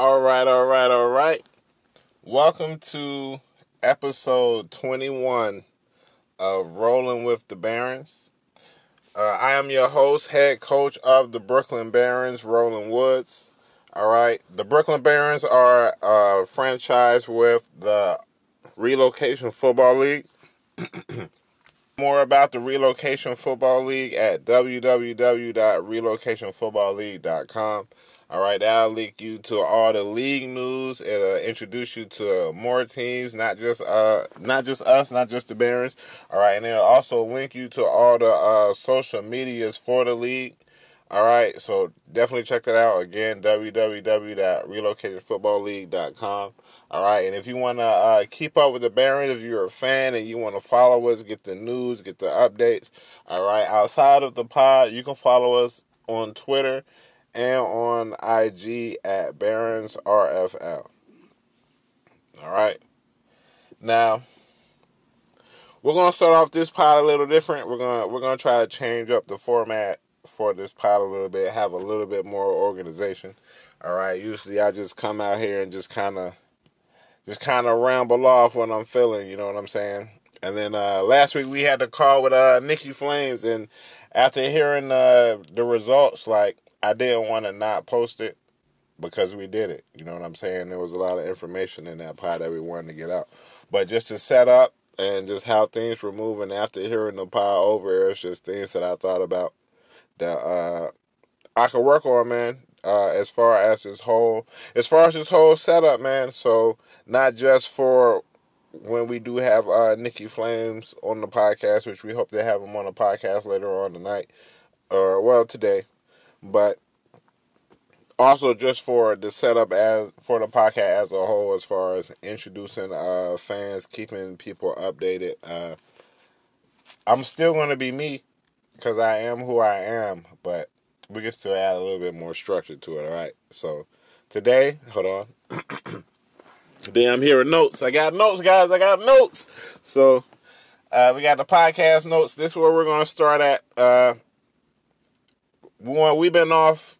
All right, all right, all right. Welcome to episode 21 of Rolling with the Barons. Uh, I am your host, head coach of the Brooklyn Barons, Roland Woods. All right, the Brooklyn Barons are a franchise with the Relocation Football League. More about the Relocation Football League at www.relocationfootballleague.com. All right, that'll link you to all the league news. It'll introduce you to more teams, not just uh, not just us, not just the Barons. All right, and it'll also link you to all the uh, social medias for the league. All right, so definitely check that out. Again, www.relocatedfootballleague.com. All right, and if you want to uh, keep up with the Barons, if you're a fan and you want to follow us, get the news, get the updates. All right, outside of the pod, you can follow us on Twitter and on IG at Barons RFL. All right, now we're gonna start off this pod a little different. We're gonna we're gonna try to change up the format for this pod a little bit, have a little bit more organization. All right, usually I just come out here and just kind of just kind of ramble off what I'm feeling, you know what I'm saying? And then uh, last week we had the call with uh, Nikki Flames, and after hearing uh, the results, like I didn't want to not post it because we did it. You know what I'm saying? There was a lot of information in that pod that we wanted to get out, but just to set up and just how things were moving after hearing the pod over, it's just things that I thought about that uh, I could work on, man. Uh, as far as his whole, as far as his whole setup, man. So not just for when we do have uh, Nikki Flames on the podcast, which we hope to have him on the podcast later on tonight, or well today, but also just for the setup as for the podcast as a whole, as far as introducing uh, fans, keeping people updated. Uh, I'm still gonna be me because I am who I am, but we can still add a little bit more structure to it. All right, so today, hold on. Damn, I'm hearing notes. I got notes, guys. I got notes. So uh, we got the podcast notes. This is where we're gonna start at. Uh, one, we've been off.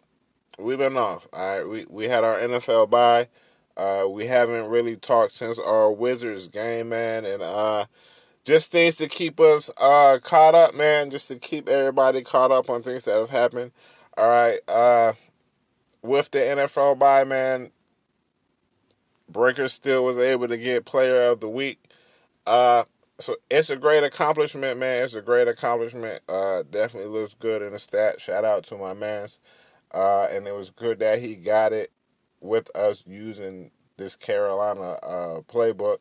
We've been off. All right, we we had our NFL bye. Uh, we haven't really talked since our Wizards game, man, and uh, just things to keep us uh, caught up, man. Just to keep everybody caught up on things that have happened. All right, uh, with the NFL bye, man, Breaker still was able to get Player of the Week. Uh, so it's a great accomplishment, man. It's a great accomplishment. Uh, definitely looks good in the stat. Shout out to my man's. Uh, and it was good that he got it with us using this Carolina uh, playbook.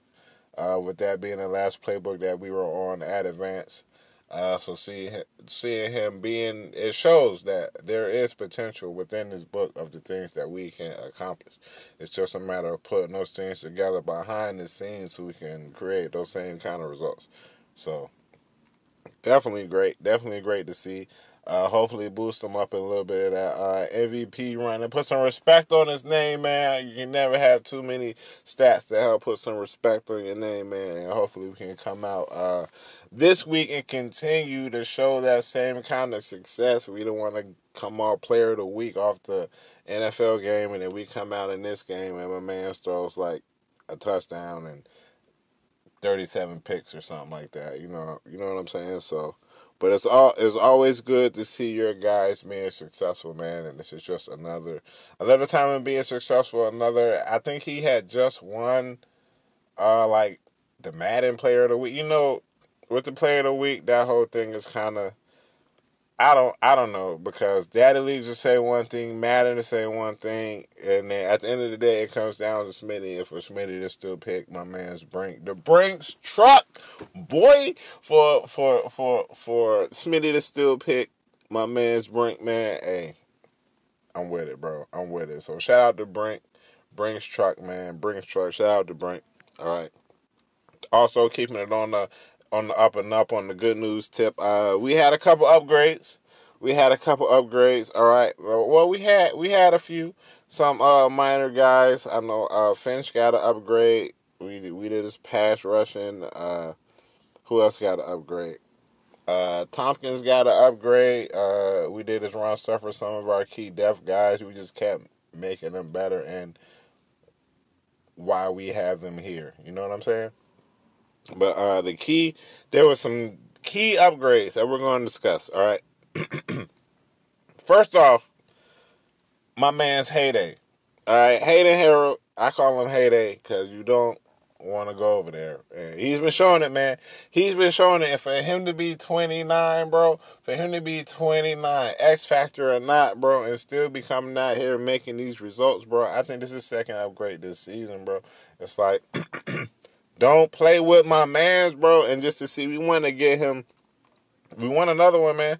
Uh, with that being the last playbook that we were on at Advance. Uh, so seeing seeing him being it shows that there is potential within this book of the things that we can accomplish. It's just a matter of putting those things together behind the scenes so we can create those same kind of results. So definitely great, definitely great to see. Uh, hopefully boost him up a little bit of that uh, MVP run and put some respect on his name, man. You can never have too many stats to help put some respect on your name, man. And hopefully we can come out uh, this week and continue to show that same kind of success. We don't want to come out player of the week off the NFL game, and then we come out in this game and my man throws like a touchdown and 37 picks or something like that. You know, you know what I'm saying? So. But it's all it's always good to see your guys being successful, man. And this is just another another time of being successful. Another I think he had just won uh like the Madden player of the week. You know, with the player of the week, that whole thing is kinda I don't I don't know because Daddy Leaves will say one thing, Madden to say one thing, and then at the end of the day it comes down to Smitty. And for Smitty to still pick my man's Brink, the Brinks truck, boy, for for for for Smitty to still pick my man's Brink, man. Hey, I'm with it, bro. I'm with it. So shout out to Brink, Brinks truck, man. Brinks truck. Shout out to Brink. All right. Also keeping it on the on the up and up on the good news tip. Uh, we had a couple upgrades. We had a couple upgrades. All right. Well, we had we had a few some uh, minor guys. I know uh, Finch got an upgrade. We we did his pass rushing. Uh, who else got an upgrade? Uh, Tompkins got an upgrade. Uh, we did his run stuff for some of our key depth guys. We just kept making them better, and why we have them here. You know what I'm saying? But uh, the key, there were some key upgrades that we're going to discuss. All right. First off, my man's heyday. All right, Hayden Harold. I call him heyday because you don't want to go over there. And he's been showing it, man. He's been showing it. And for him to be 29, bro, for him to be 29, X Factor or not, bro, and still be coming out here making these results, bro, I think this is second upgrade this season, bro. It's like, don't play with my mans, bro. And just to see, we want to get him, we want another one, man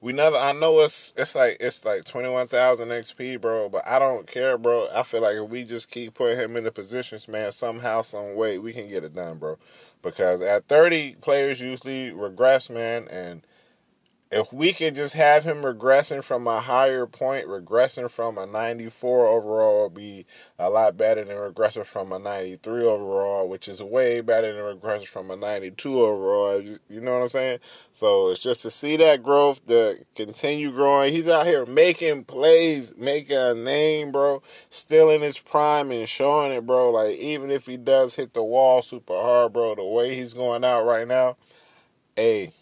we never I know it's it's like it's like twenty one thousand XP, bro, but I don't care, bro. I feel like if we just keep putting him in the positions, man, somehow, some way we can get it done, bro. Because at thirty players usually regress, man, and if we could just have him regressing from a higher point, regressing from a 94 overall would be a lot better than regressing from a 93 overall, which is way better than regressing from a 92 overall. You know what I'm saying? So it's just to see that growth, to continue growing. He's out here making plays, making a name, bro. Still in his prime and showing it, bro. Like even if he does hit the wall super hard, bro, the way he's going out right now, hey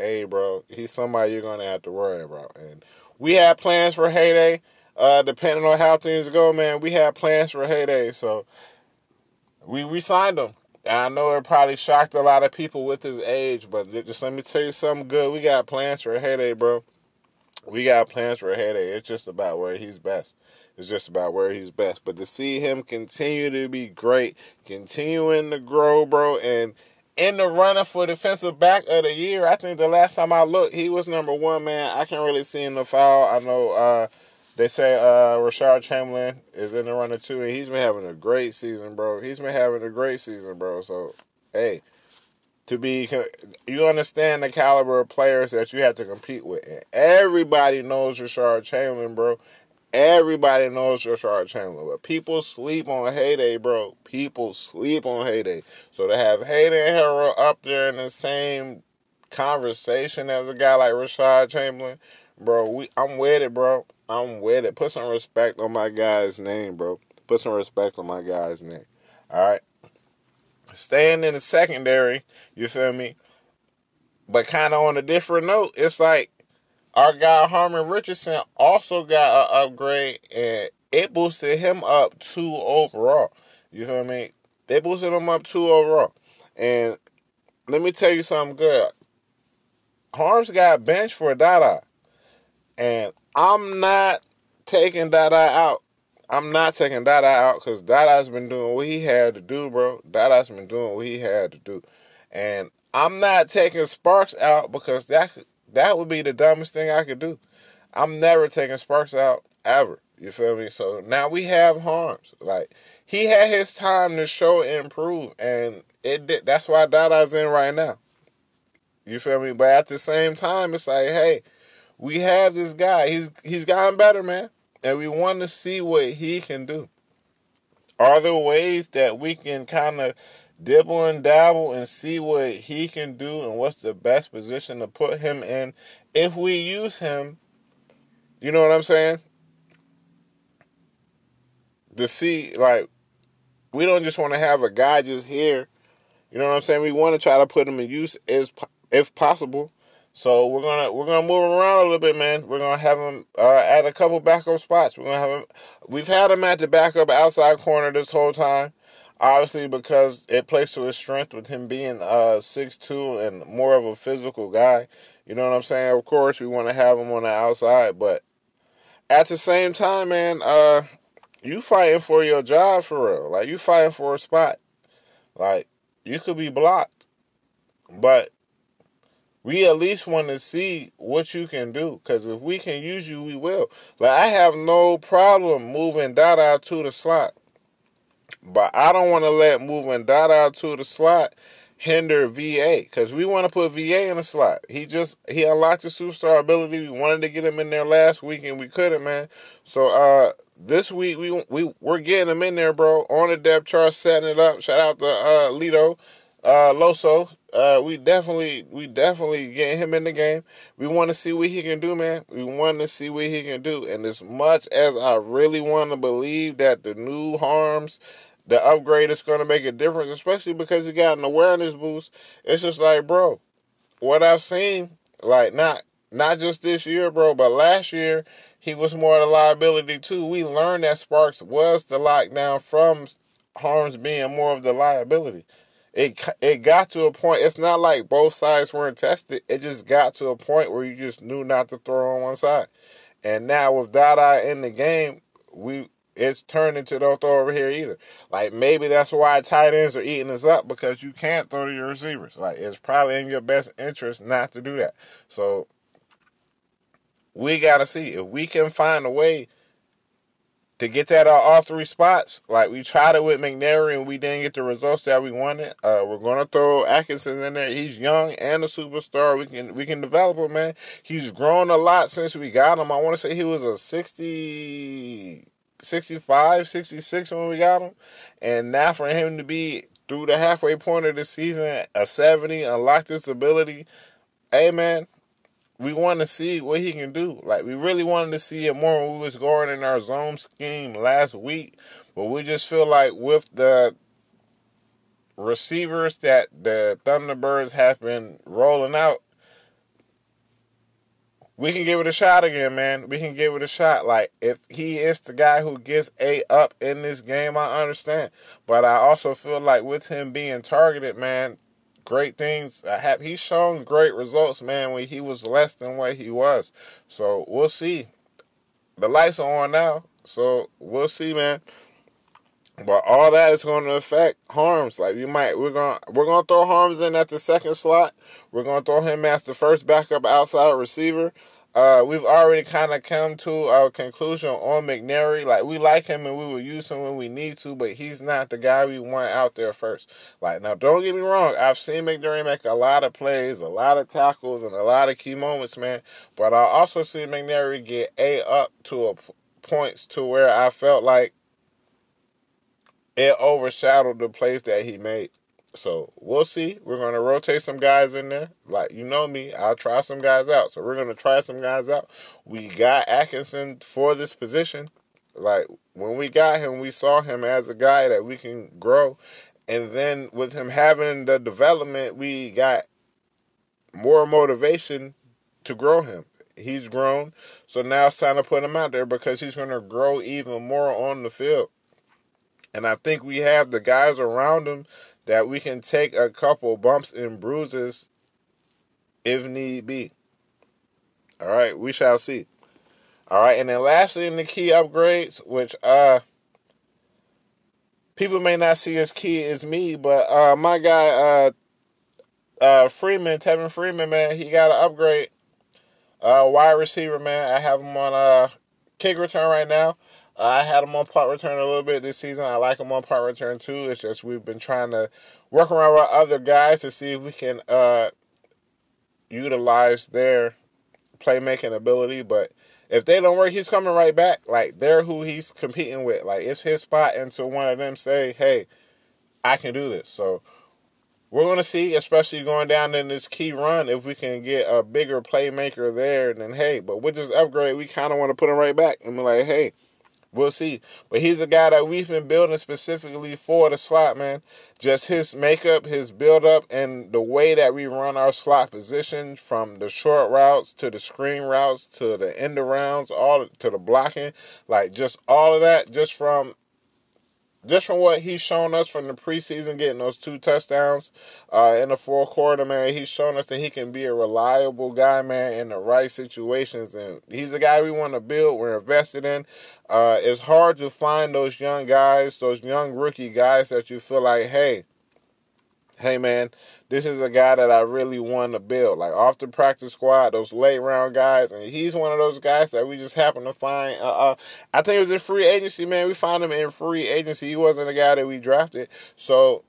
hey, bro, he's somebody you're gonna have to worry about. And we had plans for heyday. Uh, depending on how things go, man, we had plans for heyday. So we re-signed him. I know it probably shocked a lot of people with his age, but just let me tell you something good. We got plans for heyday, bro. We got plans for heyday. It's just about where he's best. It's just about where he's best. But to see him continue to be great, continuing to grow, bro, and in the running for defensive back of the year. I think the last time I looked, he was number one, man. I can't really see him the foul. I know uh, they say uh, Rashard Chamberlain is in the runner too, and he's been having a great season, bro. He's been having a great season, bro. So, hey, to be, you understand the caliber of players that you have to compete with. And everybody knows Rashard Chamberlain, bro. Everybody knows Rashard Chamberlain, but people sleep on Heyday, bro. People sleep on Heyday. So to have Heyday and Harold up there in the same conversation as a guy like Rashard Chamberlain, bro, we I'm with it, bro. I'm with it. Put some respect on my guy's name, bro. Put some respect on my guy's name. All right. Staying in the secondary, you feel me? But kind of on a different note, it's like our guy Harmon Richardson also got an upgrade and it boosted him up two overall. You feel me? They boosted him up two overall. And let me tell you something good. Harms got benched for Dada. And I'm not taking Dada out. I'm not taking Dada out because Dada's been doing what he had to do, bro. Dada's been doing what he had to do. And I'm not taking Sparks out because that that would be the dumbest thing I could do. I'm never taking Sparks out ever. You feel me? So now we have harms. Like he had his time to show and improve, and it did. That's why Dada's in right now. You feel me? But at the same time, it's like, hey, we have this guy. He's he's gotten better, man, and we want to see what he can do. Are there ways that we can kind of dibble and dabble and see what he can do and what's the best position to put him in if we use him. You know what I'm saying? To see, like, we don't just want to have a guy just here. You know what I'm saying? We want to try to put him in use as if possible. So we're gonna we're gonna move him around a little bit, man. We're gonna have him uh, at a couple backup spots. We're gonna have him. We've had him at the backup outside corner this whole time. Obviously, because it plays to his strength with him being uh six two and more of a physical guy. You know what I'm saying? Of course, we want to have him on the outside, but at the same time, man, uh, you fighting for your job for real. Like you fighting for a spot. Like you could be blocked, but we at least want to see what you can do. Because if we can use you, we will. Like I have no problem moving Dada to the slot. But I don't want to let moving Dada to the slot hinder VA because we want to put VA in the slot. He just he unlocked his superstar ability. We wanted to get him in there last week and we couldn't, man. So uh this week we we we're getting him in there, bro. On the depth chart, setting it up. Shout out to uh Lito, uh Loso. Uh we definitely we definitely getting him in the game. We want to see what he can do, man. We want to see what he can do. And as much as I really want to believe that the new harms the upgrade is going to make a difference, especially because he got an awareness boost. It's just like, bro, what I've seen, like not not just this year, bro, but last year he was more of a liability too. We learned that Sparks was the lockdown from Harms being more of the liability. It it got to a point. It's not like both sides weren't tested. It just got to a point where you just knew not to throw on one side. And now with Dada in the game, we it's turned into don't throw over here either. Like maybe that's why tight ends are eating us up because you can't throw to your receivers. Like it's probably in your best interest not to do that. So we gotta see if we can find a way to get that uh, all three spots. Like we tried it with McNary and we didn't get the results that we wanted. Uh, we're gonna throw Atkinson in there. He's young and a superstar. We can we can develop him, man. He's grown a lot since we got him. I want to say he was a 60, 65, 66 when we got him, and now for him to be through the halfway point of the season, a 70, unlock this ability. Hey man, we want to see what he can do. Like we really wanted to see it more when we was going in our zone scheme last week, but we just feel like with the receivers that the Thunderbirds have been rolling out, we can give it a shot again, man. We can give it a shot. Like if he is the guy who gets a up in this game, I understand. But I also feel like with him being targeted, man, great things. Uh, have, he's shown great results, man, when he was less than what he was. So we'll see. The lights are on now, so we'll see, man. But all that is going to affect Harms. Like we might, we're gonna we're gonna throw Harms in at the second slot. We're gonna throw him as the first backup outside receiver uh, we've already kind of come to our conclusion on McNary. Like we like him and we will use him when we need to, but he's not the guy we want out there first. Like now, don't get me wrong. I've seen McNary make a lot of plays, a lot of tackles, and a lot of key moments, man. But I also see McNary get a up to a points to where I felt like it overshadowed the plays that he made. So we'll see. We're going to rotate some guys in there. Like, you know me, I'll try some guys out. So we're going to try some guys out. We got Atkinson for this position. Like, when we got him, we saw him as a guy that we can grow. And then with him having the development, we got more motivation to grow him. He's grown. So now it's time to put him out there because he's going to grow even more on the field. And I think we have the guys around him that we can take a couple bumps and bruises if need be. All right, we shall see. All right, and then lastly in the key upgrades, which uh people may not see as key as me, but uh my guy uh uh Freeman, Tevin Freeman, man, he got an upgrade. Uh wide receiver, man. I have him on uh kick return right now. I had him on punt return a little bit this season. I like him on punt return too. It's just we've been trying to work around with other guys to see if we can uh, utilize their playmaking ability. But if they don't work, he's coming right back. Like they're who he's competing with. Like it's his spot until one of them say, "Hey, I can do this." So we're going to see, especially going down in this key run, if we can get a bigger playmaker there. Then hey, but with this upgrade, we kind of want to put him right back and be like, "Hey." We'll see. But he's a guy that we've been building specifically for the slot, man. Just his makeup, his build up, and the way that we run our slot position from the short routes to the screen routes to the end of rounds, all to the blocking, like just all of that, just from just from what he's shown us from the preseason, getting those two touchdowns uh, in the fourth quarter, man, he's shown us that he can be a reliable guy, man, in the right situations. And he's a guy we want to build, we're invested in. Uh, it's hard to find those young guys, those young rookie guys that you feel like, hey, hey, man, this is a guy that I really want to build. Like off the practice squad, those late round guys, and he's one of those guys that we just happen to find. Uh, uh, I think it was in free agency, man. We found him in free agency. He wasn't a guy that we drafted, so.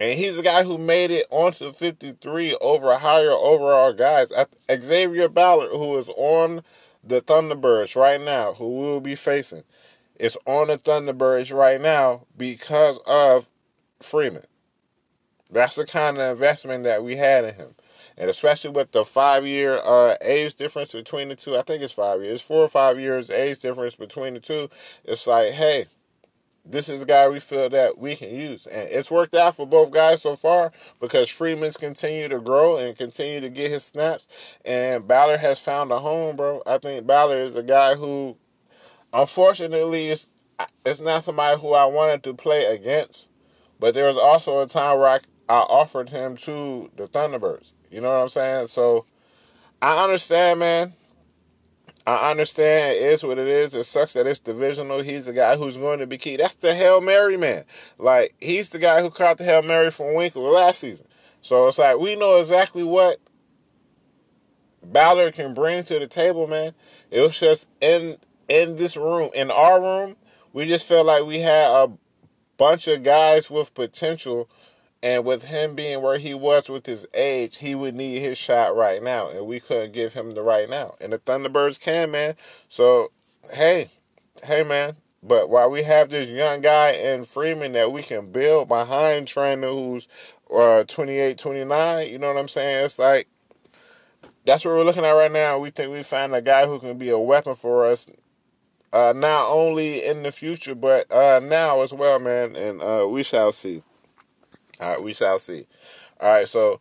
And he's the guy who made it onto 53 over higher overall guys. Xavier Ballard, who is on the Thunderbirds right now, who we will be facing, is on the Thunderbirds right now because of Freeman. That's the kind of investment that we had in him. And especially with the five year uh, age difference between the two, I think it's five years, four or five years age difference between the two. It's like, hey, this is a guy we feel that we can use. And it's worked out for both guys so far because Freeman's continue to grow and continue to get his snaps. And Ballard has found a home, bro. I think Ballard is a guy who, unfortunately, is it's not somebody who I wanted to play against. But there was also a time where I, I offered him to the Thunderbirds. You know what I'm saying? So I understand, man. I understand it is what it is. It sucks that it's divisional. He's the guy who's going to be key. That's the Hail Mary man. Like, he's the guy who caught the Hail Mary from Winkler last season. So it's like we know exactly what Ballard can bring to the table, man. It was just in in this room, in our room, we just felt like we had a bunch of guys with potential and with him being where he was with his age, he would need his shot right now. And we couldn't give him the right now. And the Thunderbirds can, man. So, hey, hey, man. But while we have this young guy in Freeman that we can build behind Trainer who's uh, 28, 29, you know what I'm saying? It's like, that's what we're looking at right now. We think we find a guy who can be a weapon for us, uh, not only in the future, but uh, now as well, man. And uh, we shall see. All right, we shall see. All right, so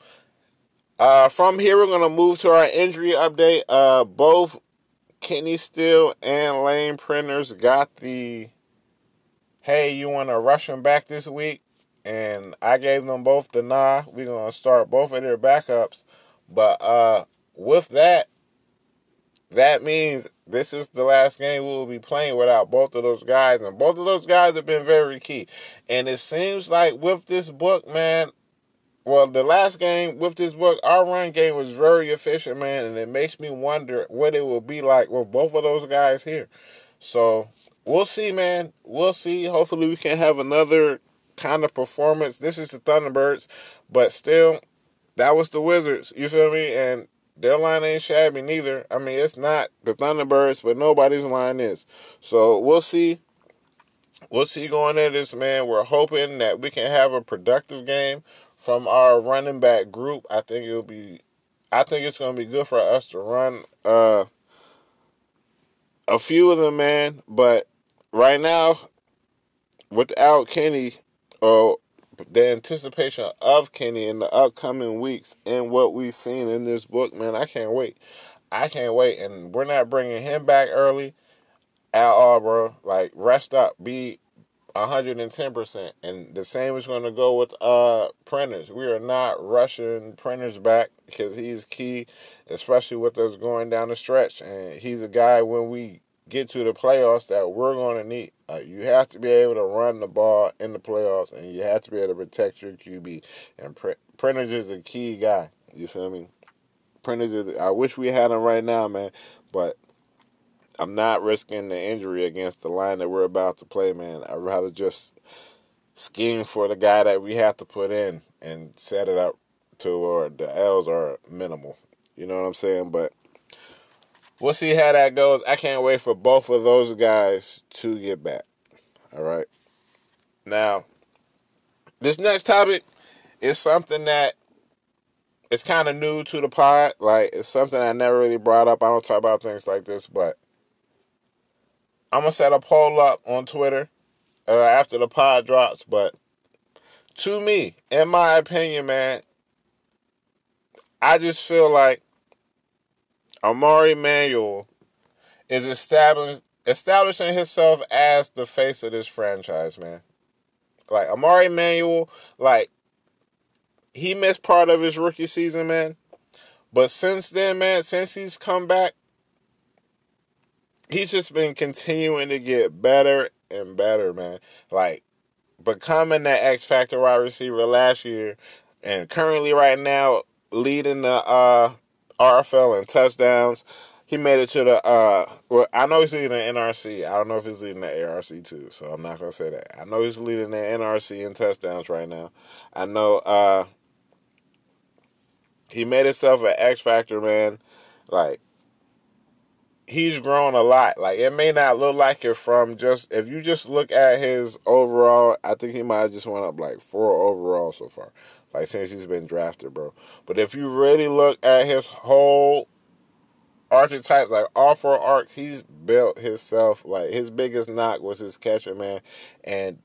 uh, from here we're gonna move to our injury update. Uh, both Kenny Steele and Lane Prentice got the hey, you want to rush them back this week? And I gave them both the nah. We're gonna start both of their backups, but uh, with that, that means this is the last game we will be playing without both of those guys, and both of those guys have been very key. And it seems like with this book, man, well, the last game with this book, our run game was very efficient, man, and it makes me wonder what it will be like with both of those guys here. So we'll see, man. We'll see. Hopefully, we can have another kind of performance. This is the Thunderbirds, but still, that was the Wizards. You feel me? And their line ain't shabby neither. I mean, it's not the Thunderbirds, but nobody's line is. So we'll see. We'll see going into this, man. We're hoping that we can have a productive game from our running back group. I think it'll be, I think it's going to be good for us to run uh, a few of them, man. But right now, without Kenny, or the anticipation of Kenny in the upcoming weeks and what we've seen in this book, man, I can't wait. I can't wait. And we're not bringing him back early at all, bro. Like, rest up. Be 110%. And the same is going to go with uh Prentice. We are not rushing Prentice back because he's key, especially with us going down the stretch. And he's a guy when we get to the playoffs that we're going to need. Uh, you have to be able to run the ball in the playoffs, and you have to be able to protect your QB. And Pr- Prentice is a key guy. You feel me? Prentice is. I wish we had him right now, man, but I'm not risking the injury against the line that we're about to play, man. I'd rather just scheme for the guy that we have to put in and set it up to where the L's are minimal. You know what I'm saying? But we'll see how that goes. I can't wait for both of those guys to get back. All right. Now, this next topic is something that is kind of new to the pod. Like, it's something I never really brought up. I don't talk about things like this, but I'm going to set a poll up on Twitter uh, after the pod drops. But to me, in my opinion, man, I just feel like Amari Emanuel is establishing establishing himself as the face of this franchise, man. Like Amari Emanuel, like he missed part of his rookie season, man. But since then, man, since he's come back, he's just been continuing to get better and better, man. Like becoming that X Factor wide receiver last year and currently right now leading the uh RFL and touchdowns. He made it to the uh well, I know he's leading the NRC. I don't know if he's leading the ARC too, so I'm not gonna say that. I know he's leading the NRC in touchdowns right now. I know uh he made himself an X Factor man. Like he's grown a lot. Like it may not look like it from just if you just look at his overall, I think he might have just went up like four overall so far. Like since he's been drafted, bro. But if you really look at his whole archetypes, like all four arcs, he's built himself. Like his biggest knock was his catcher, man, and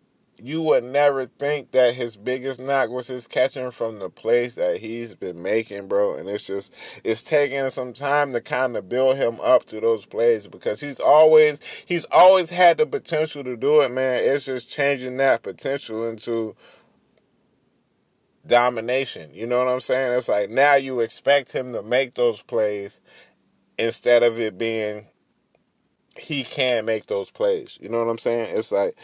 you would never think that his biggest knock was his catching from the place that he's been making, bro. And it's just it's taking some time to kind of build him up to those plays because he's always he's always had the potential to do it, man. It's just changing that potential into domination. You know what I'm saying? It's like now you expect him to make those plays instead of it being he can't make those plays. You know what I'm saying? It's like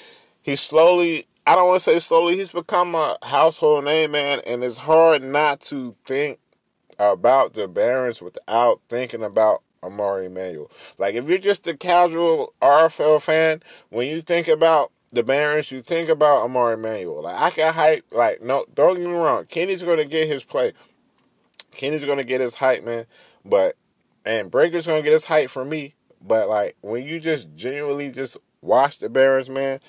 he slowly I don't want to say slowly, he's become a household name, man, and it's hard not to think about the Barons without thinking about Amari Emanuel. Like if you're just a casual RFL fan, when you think about the Barons, you think about Amari Emanuel. Like I can hype. Like no, don't get me wrong. Kenny's gonna get his play. Kenny's gonna get his hype, man. But and Breaker's gonna get his hype for me. But like when you just genuinely just watch the Barons, man.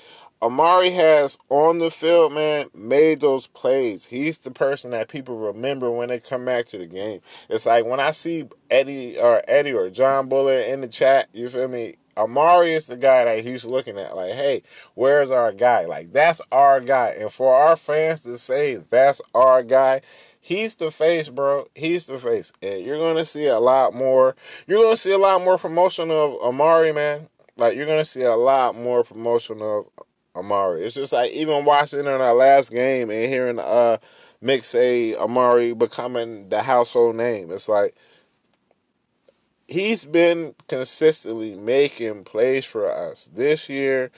Amari has on the field, man, made those plays. He's the person that people remember when they come back to the game. It's like when I see Eddie or Eddie or John Buller in the chat, you feel me? Amari is the guy that he's looking at, like, hey, where's our guy? Like, that's our guy. And for our fans to say that's our guy, he's the face, bro. He's the face. And you're gonna see a lot more. You're gonna see a lot more promotion of Amari, man. Like you're gonna see a lot more promotion of Amari. It's just like even watching in our last game and hearing uh Mick say Amari becoming the household name. It's like he's been consistently making plays for us this year,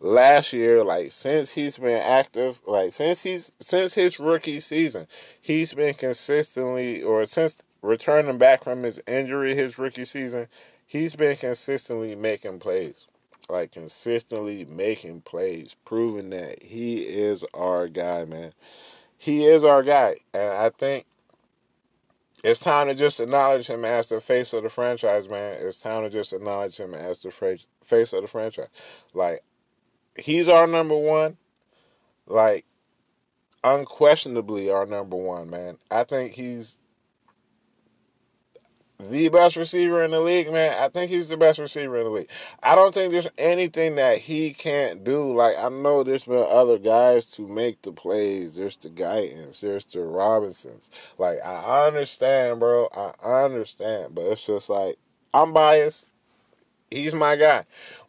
last year, like since he's been active, like since he's since his rookie season, he's been consistently or since returning back from his injury his rookie season, he's been consistently making plays. Like consistently making plays, proving that he is our guy, man. He is our guy. And I think it's time to just acknowledge him as the face of the franchise, man. It's time to just acknowledge him as the face of the franchise. Like, he's our number one. Like, unquestionably our number one, man. I think he's the best receiver in the league, man. I think he's the best receiver in the league. I don't think there's anything that he can't do. Like I know there's been other guys to make the plays. There's the Guytons, there's the Robinsons. Like I understand, bro. I understand, but it's just like I'm biased. He's my guy,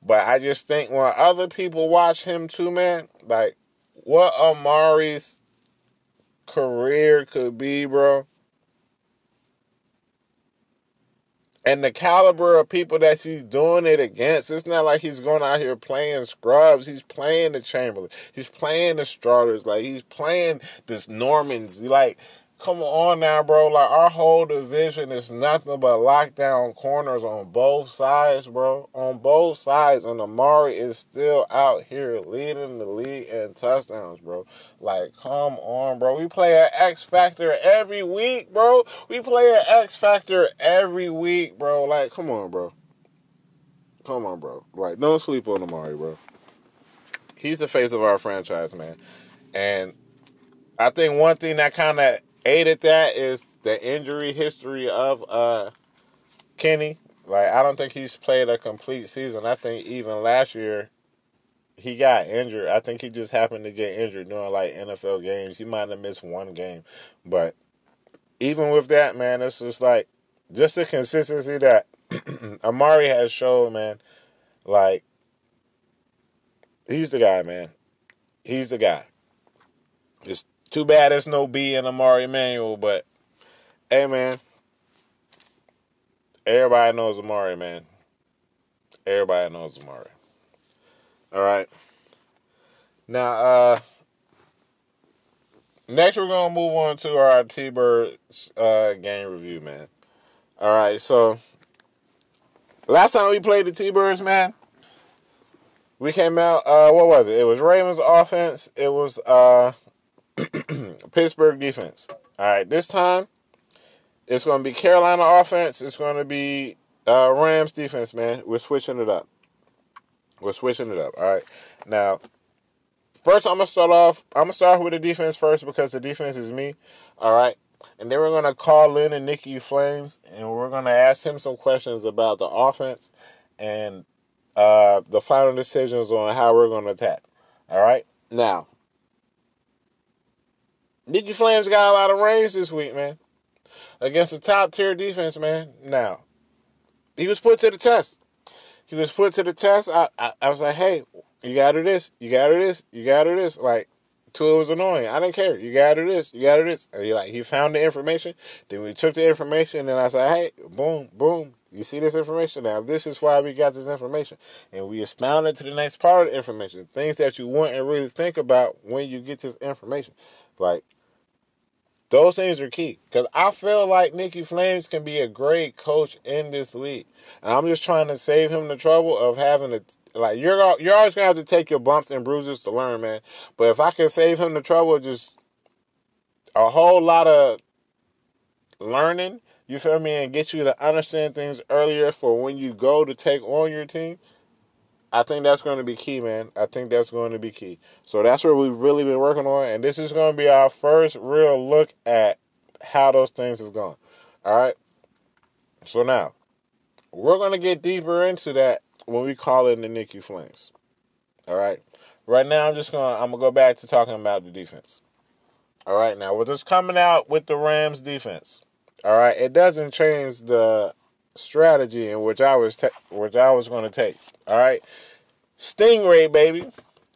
but I just think when other people watch him too, man, like what Amari's career could be, bro and the caliber of people that he's doing it against, it's not like he's going out here playing scrubs. He's playing the Chamberlain. He's playing the starters. Like he's playing this Normans. Like Come on now, bro. Like our whole division is nothing but lockdown corners on both sides, bro. On both sides, and Amari is still out here leading the league in touchdowns, bro. Like, come on, bro. We play an X Factor every week, bro. We play an X Factor every week, bro. Like, come on, bro. Come on, bro. Like, don't sleep on Amari, bro. He's the face of our franchise, man. And I think one thing that kind of aided that is the injury history of uh, Kenny. Like I don't think he's played a complete season. I think even last year he got injured. I think he just happened to get injured during like NFL games. He might have missed one game, but even with that, man, it's just like just the consistency that Amari has shown, man. Like he's the guy, man. He's the guy. It's too bad there's no B in Amari Emanuel, but hey, man. Everybody knows Amari, man. Everybody knows Amari. All right. Now, uh, next we're gonna move on to our T Birds uh, game review, man. All right, so last time we played the T Birds, man, we came out. Uh, what was it? It was Ravens offense. It was uh, Pittsburgh defense. All right, this time it's going to be Carolina offense. It's going to be uh, Rams defense, man. We're switching it up. We're switching it up. All right. Now, first I'm gonna start off. I'm gonna start with the defense first because the defense is me. All right. and then we're gonna call in and Nikki Flames, and we're gonna ask him some questions about the offense and uh, the final decisions on how we're gonna attack. All right, now Nikki Flames got a lot of range this week, man, against a top tier defense, man. Now he was put to the test. He was put to the test. I, I, I was like, hey, you got to this, you got to this, you got to this. Like, it was annoying. I didn't care. You got to this, you got to this. And he like he found the information. Then we took the information, and I said, hey, boom, boom. You see this information now? This is why we got this information, and we expounded to the next part of the information, things that you wouldn't really think about when you get this information, like those things are key because I feel like Nikki Flames can be a great coach in this league, and I'm just trying to save him the trouble of having to like you're you're always gonna have to take your bumps and bruises to learn, man. But if I can save him the trouble, of just a whole lot of learning, you feel me, and get you to understand things earlier for when you go to take on your team. I think that's going to be key, man. I think that's going to be key. So that's what we've really been working on, and this is going to be our first real look at how those things have gone. All right. So now we're going to get deeper into that when we call in the Nikki Flames. All right. Right now, I'm just gonna I'm gonna go back to talking about the defense. All right. Now, with us coming out with the Rams defense, all right, it doesn't change the strategy in which I was te- which I was going to take. All right, Stingray baby,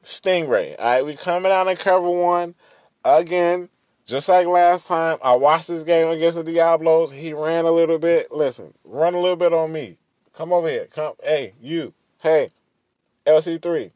Stingray. All right, we coming out in cover one again. Just like last time, I watched this game against the Diablos. He ran a little bit. Listen, run a little bit on me. Come over here. Come, hey, you. Hey, LC3.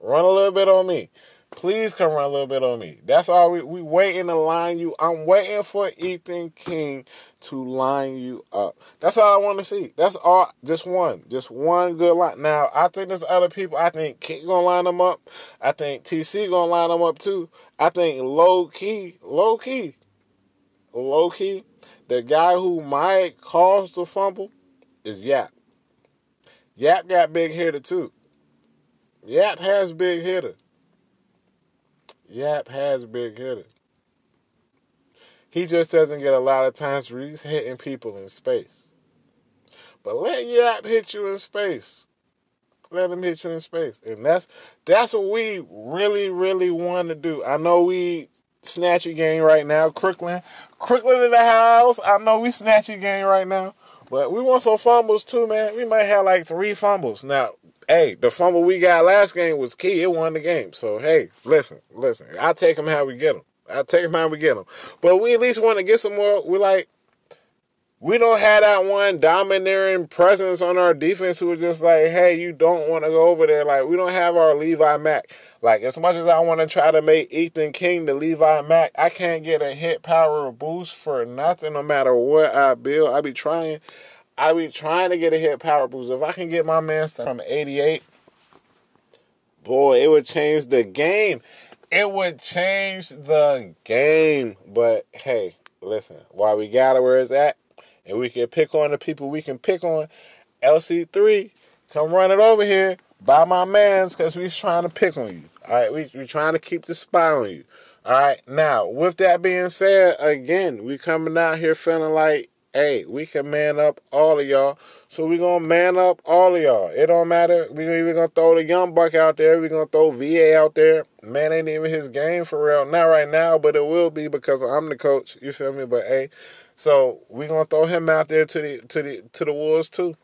Run a little bit on me. Please come run a little bit on me. That's all we we waiting to line you. I'm waiting for Ethan King to line you up. That's all I want to see. That's all. Just one. Just one good line. Now I think there's other people. I think King gonna line them up. I think TC gonna line them up too. I think low key, low key, low key. The guy who might cause the fumble is Yap. Yap got big hitter too. Yap has big hitter. Yap has big hitter. He just doesn't get a lot of times where he's hitting people in space. But let Yap hit you in space. Let him hit you in space. And that's that's what we really, really want to do. I know we snatch a game right now. Crooklyn. Crooklyn in the house. I know we snatch a game right now. But we want some fumbles too, man. We might have like three fumbles. Now, hey, the fumble we got last game was key. It won the game. So, hey, listen, listen. I take them how we get them. I take how we get them. But we at least want to get some more. We like, we don't have that one domineering presence on our defense who just like, hey, you don't want to go over there. Like, we don't have our Levi Mack. Like, as much as I want to try to make Ethan King the Levi Mack, I can't get a hit power boost for nothing, no matter what I build. I be trying. I be trying to get a hit power boost. If I can get my man from 88, boy, it would change the game. It would change the game. But hey, listen, while we got it where it's at, and we can pick on the people we can pick on, LC3, come run it over here by my mans because we trying to pick on you. All right, we we trying to keep the spy on you. All right, now with that being said, again, we coming out here feeling like hey, we can man up all of y'all. So we gonna man up all of y'all. It don't matter. We even gonna throw the young buck out there. We gonna throw VA out there. Man ain't even his game for real. Not right now, but it will be because I'm the coach. You feel me? But hey, so we gonna throw him out there to the to the to the wolves too.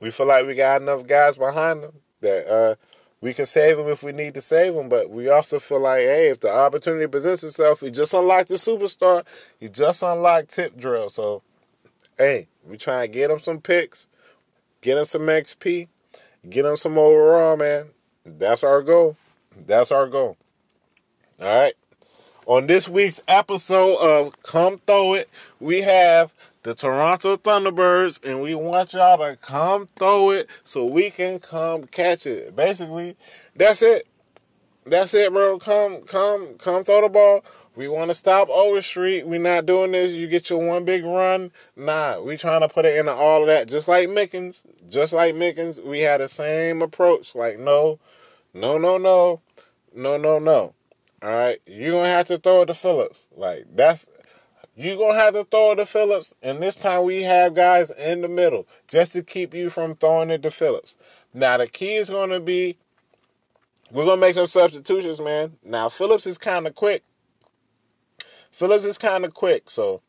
We feel like we got enough guys behind him that uh we can save him if we need to save him, but we also feel like, hey, if the opportunity presents itself, we just unlocked the superstar, he just unlocked tip drill. So hey, we try and get him some picks, get him some XP, get him some overall, man. That's our goal. That's our goal. All right. On this week's episode of Come Throw It, we have the Toronto Thunderbirds, and we want y'all to come throw it so we can come catch it. Basically, that's it. That's it, bro. Come, come, come throw the ball. We want to stop Overstreet. We're not doing this. You get your one big run. Nah, we trying to put it into all of that. Just like Mickens. Just like Mickens. We had the same approach. Like, no, no, no, no, no, no, no. All right. You're to have to throw it to Phillips. Like, that's, you're to have to throw it to Phillips. And this time we have guys in the middle just to keep you from throwing it to Phillips. Now, the key is going to be we're to make some substitutions, man. Now, Phillips is kind of quick. Phillips is kind of quick. So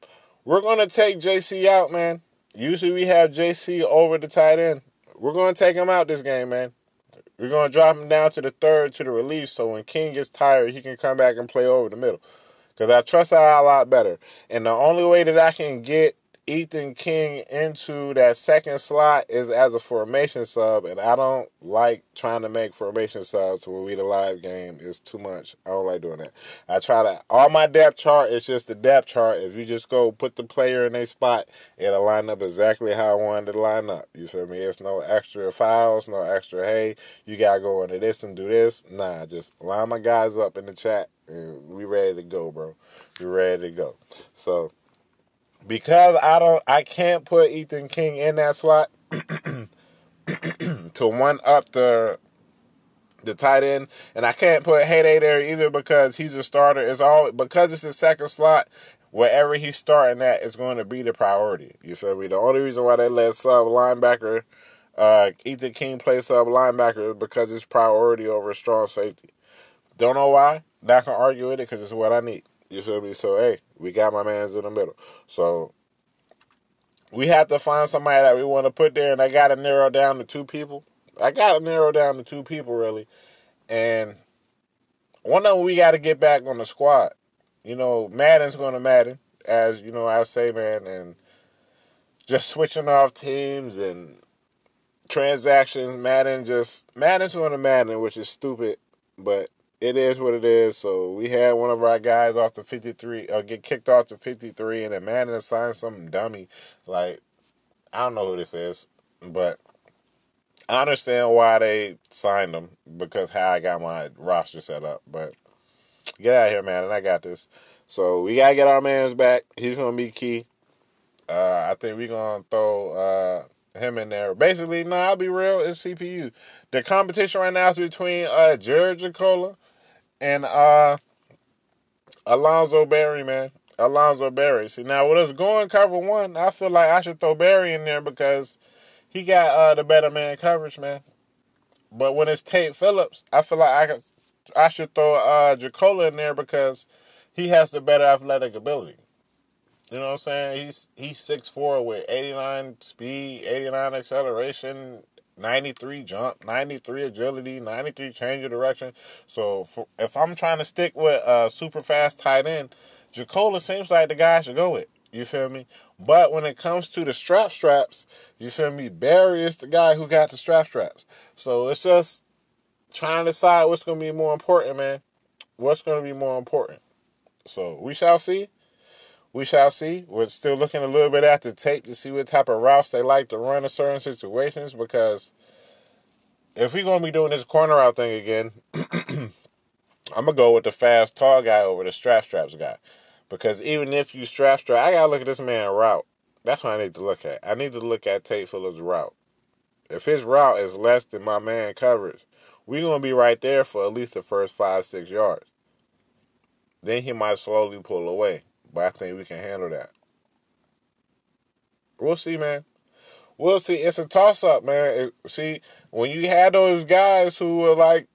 we're going to take JC out, man. Usually we have JC over the tight end. We're going to take him out this game, man. We're going to drop him down to the third to the relief so when King gets tired, he can come back and play over the middle. Because I trust that a lot better. And the only way that I can get Ethan King into that second slot is as a formation sub, and I don't like trying to make formation subs when we the live game. It's too much. I don't like doing that. I try to all my depth chart is just the depth chart. If you just go put the player in a spot, it'll line up exactly how I wanted to line up. You feel me? It's no extra files, no extra. Hey, you gotta go into this and do this. Nah, just line my guys up in the chat, and we ready to go, bro. We ready to go. So because I don't I can't put Ethan King in that slot to one up the the tight end, and I can't put Heyday there either because he's a starter. It's all because it's the second slot. Wherever he's starting at is going to be the priority. You feel me? The only reason why they let sub linebacker uh, Ethan King play sub linebacker because it's priority over strong safety. Don't know why. Not gonna argue with it because it's what I need. You feel me? So hey, we got my man's in the middle. So we have to find somebody that we want to put there, and I got to narrow down to two people. I got to narrow down to two people really, and one of them we got to get back on the squad. You know, Madden's to Madden, as you know I say, man, and just switching off teams and transactions. Madden just Madden's going to Madden, which is stupid, but it is what it is. So we had one of our guys off the 53, or uh, get kicked off to 53, and then Madden assigned some dummy. Like, I don't know who this is, but I understand why they signed him because how I got my roster set up. But get out of here, man, and I got this. So we gotta get our man's back. He's gonna be key. Uh, I think we're gonna throw uh, him in there. Basically, no, I'll be real. It's CPU. The competition right now is between uh, Jared JeCola and uh Alonzo Berry, man. Alonzo Berry. See now with us going cover one, I feel like I should throw Berry in there because he got uh the better man coverage, man. But when it's Tate Phillips, I feel like I could I should throw uh JeCola in there because he has the better athletic ability. You know what I'm saying? He's he's six four with 89 speed, 89 acceleration, 93 jump, 93 agility, 93 change of direction. So for, if I'm trying to stick with a super fast tight end, JeCola seems like the guy I should go with. You feel me? But when it comes to the strap straps, you feel me? Berry is the guy who got the strap straps. So it's just trying to decide what's going to be more important, man. What's going to be more important? So we shall see. We shall see. We're still looking a little bit at the tape to see what type of routes they like to run in certain situations because if we're gonna be doing this corner out thing again, I'm gonna go with the fast tall guy over the strap straps guy. Because even if you strap strap, I gotta look at this man route. That's what I need to look at. I need to look at Tate Phillips' route. If his route is less than my man coverage, we're gonna be right there for at least the first five, six yards. Then he might slowly pull away. But I think we can handle that. We'll see, man. We'll see. It's a toss up, man. It, see, when you had those guys who were like,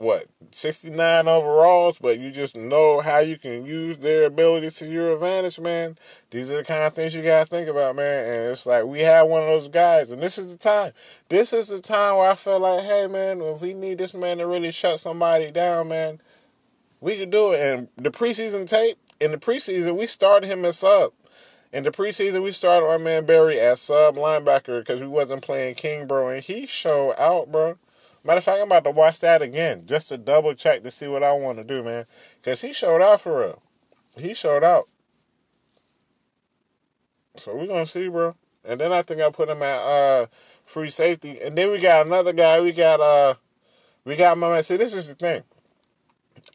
what, 69 overalls, but you just know how you can use their abilities to your advantage, man. These are the kind of things you got to think about, man. And it's like we had one of those guys, and this is the time. This is the time where I feel like, hey, man, if we need this man to really shut somebody down, man, we could do it. And the preseason tape, in the preseason, we started him as sub. In the preseason, we started my man Berry as sub linebacker because we wasn't playing King, bro, and he showed out, bro. Matter of fact, I'm about to watch that again just to double check to see what I want to do, man. Because he showed out for real. He showed out. So we're going to see, bro. And then I think I put him at uh, free safety. And then we got another guy. We got, uh, we got my man. See, this is the thing.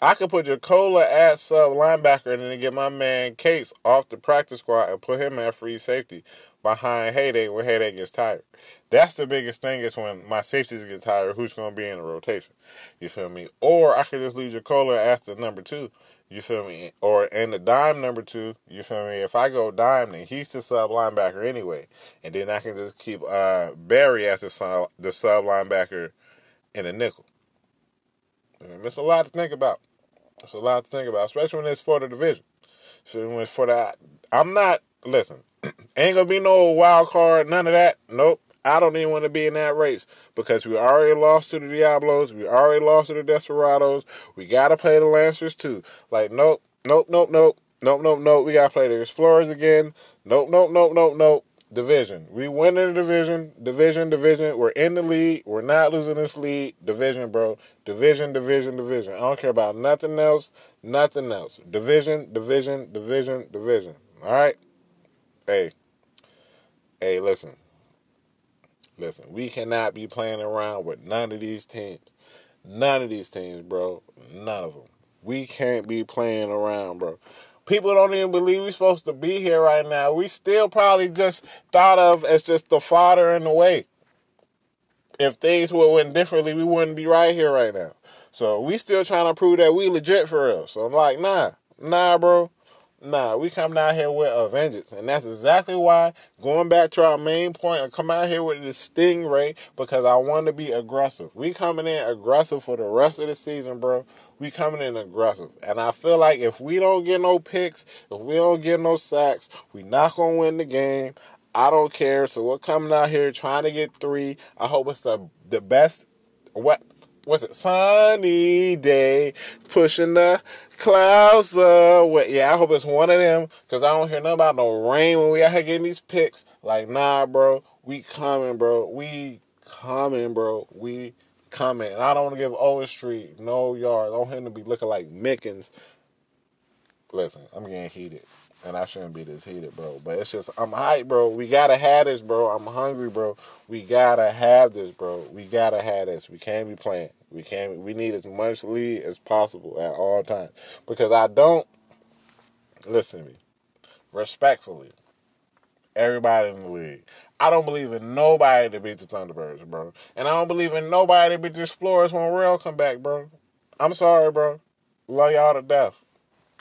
I could put JaKola at sub linebacker and then get my man Case off the practice squad and put him at free safety behind Hayday when Hayday gets tired. That's the biggest thing is when my safeties get tired, who's going to be in the rotation. You feel me? Or I could just leave JaKola as the number two. You feel me? Or in the dime number two, you feel me? If I go dime, then he's the sub linebacker anyway. And then I can just keep uh, Berry as the sub, the sub linebacker in the nickel. Mm, it's a lot to think about. It's a lot to think about, especially when it's for the division. So when it's for that, I'm not. Listen, ain't gonna be no wild card, none of that. Nope. I don't even want to be in that race because we already lost to the Diablos. We already lost to the Desperados. We gotta play the Lancers too. Like, nope, nope, nope, nope, nope, nope, nope. We gotta play the Explorers again. Nope, nope, nope, nope, nope division. We win in the division, division, division. We're in the league. We're not losing this league. Division, bro. Division, division, division. I don't care about nothing else, nothing else. Division, division, division, division. All right? Hey. Hey, listen. Listen, we cannot be playing around with none of these teams. None of these teams, bro. None of them. We can't be playing around, bro. People don't even believe we're supposed to be here right now. We still probably just thought of as just the fodder in the way. If things would went differently, we wouldn't be right here right now. So we still trying to prove that we legit for real. So I'm like, nah, nah, bro. Nah, we come down here with a vengeance. And that's exactly why, going back to our main point, I come out here with the stingray because I want to be aggressive. We coming in aggressive for the rest of the season, bro. We coming in aggressive. And I feel like if we don't get no picks, if we don't get no sacks, we not to win the game. I don't care. So we're coming out here trying to get three. I hope it's the, the best. What? was it? Sunny day, pushing the clouds away. Yeah, I hope it's one of them because I don't hear nothing about no rain when we out here getting these picks. Like, nah, bro, we coming, bro. We coming, bro. We coming. And I don't want to give Overstreet no yards. I want him to be looking like Mickens. Listen, I'm getting heated. And I shouldn't be this heated, bro. But it's just, I'm hyped, bro. We gotta have this, bro. I'm hungry, bro. We gotta have this, bro. We gotta have this. We can't be playing. We can't. We need as much lead as possible at all times because I don't. Listen to me, respectfully. Everybody in the league. I don't believe in nobody to beat the Thunderbirds, bro. And I don't believe in nobody to beat the Explorers when Rail come back, bro. I'm sorry, bro. Love y'all to death.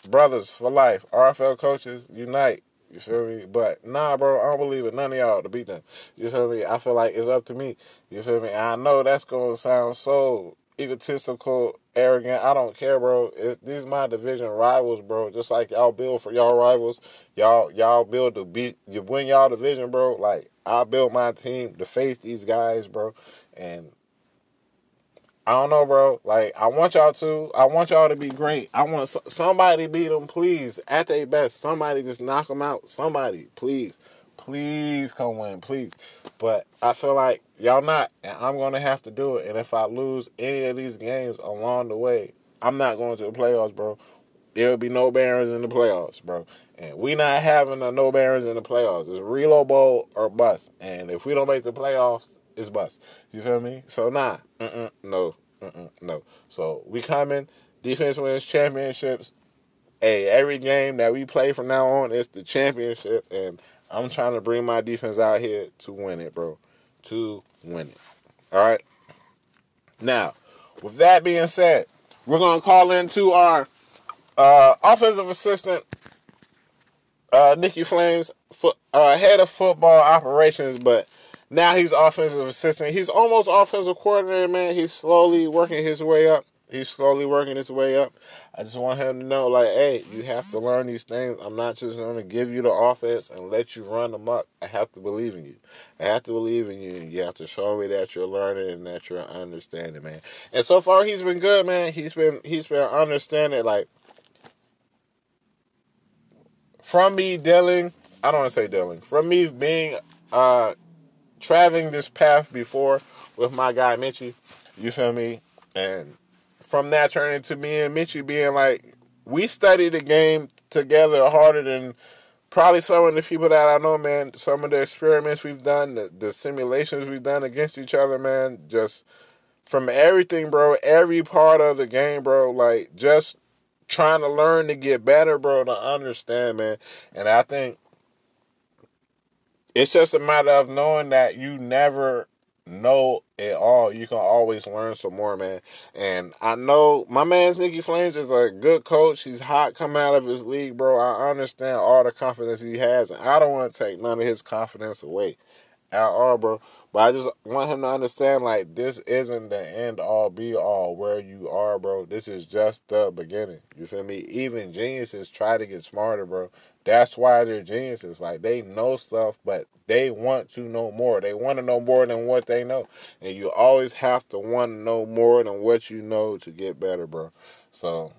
Brothers for life. RFL coaches, unite. You feel me? But nah, bro, I don't believe in none of y'all to beat them. You feel me? I feel like it's up to me. You feel me? I know that's gonna sound so egotistical, arrogant. I don't care, bro. It's, these my division rivals, bro. Just like y'all build for y'all rivals, y'all y'all build to beat you win y'all division, bro. Like I built my team to face these guys, bro. And I don't know, bro. Like I want y'all to. I want y'all to be great. I want somebody beat them, please. At their best, somebody just knock them out. Somebody, please. Please come win, please. But I feel like y'all not, and I'm gonna have to do it. And if I lose any of these games along the way, I'm not going to the playoffs, bro. There will be no Barons in the playoffs, bro. And we not having a no Barons in the playoffs. It's Relo Bowl or bust. And if we don't make the playoffs, it's bust. You feel me? So nah, mm-mm, no, mm-mm, no. So we coming. Defense wins championships. Hey, every game that we play from now on is the championship, and I'm trying to bring my defense out here to win it, bro. To win it. All right. Now, with that being said, we're gonna call into our uh, offensive assistant, uh, Nikki Flames, foot, uh, head of football operations, but now he's offensive assistant. He's almost offensive coordinator, man. He's slowly working his way up. He's slowly working his way up. I just want him to know, like, hey, you have to learn these things. I'm not just going to give you the offense and let you run amok. I have to believe in you. I have to believe in you. You have to show me that you're learning and that you're understanding, man. And so far, he's been good, man. He's been he's been understanding, like, from me dealing. I don't want to say dealing. From me being uh traveling this path before with my guy Mitchy, You feel me? And from that turning to me and Mitchie being like, we studied the game together harder than probably some of the people that I know, man. Some of the experiments we've done, the, the simulations we've done against each other, man, just from everything, bro, every part of the game, bro, like just trying to learn to get better, bro, to understand, man. And I think it's just a matter of knowing that you never know it all. You can always learn some more, man. And I know my man's Nicky Flames is a good coach. He's hot coming out of his league, bro. I understand all the confidence he has, and I don't want to take none of his confidence away at all, bro. But I just want him to understand like this isn't the end all be all where you are, bro. This is just the beginning. You feel me? Even geniuses try to get smarter, bro. That's why they're geniuses. Like they know stuff, but they want to know more. They want to know more than what they know. And you always have to want to know more than what you know to get better, bro. So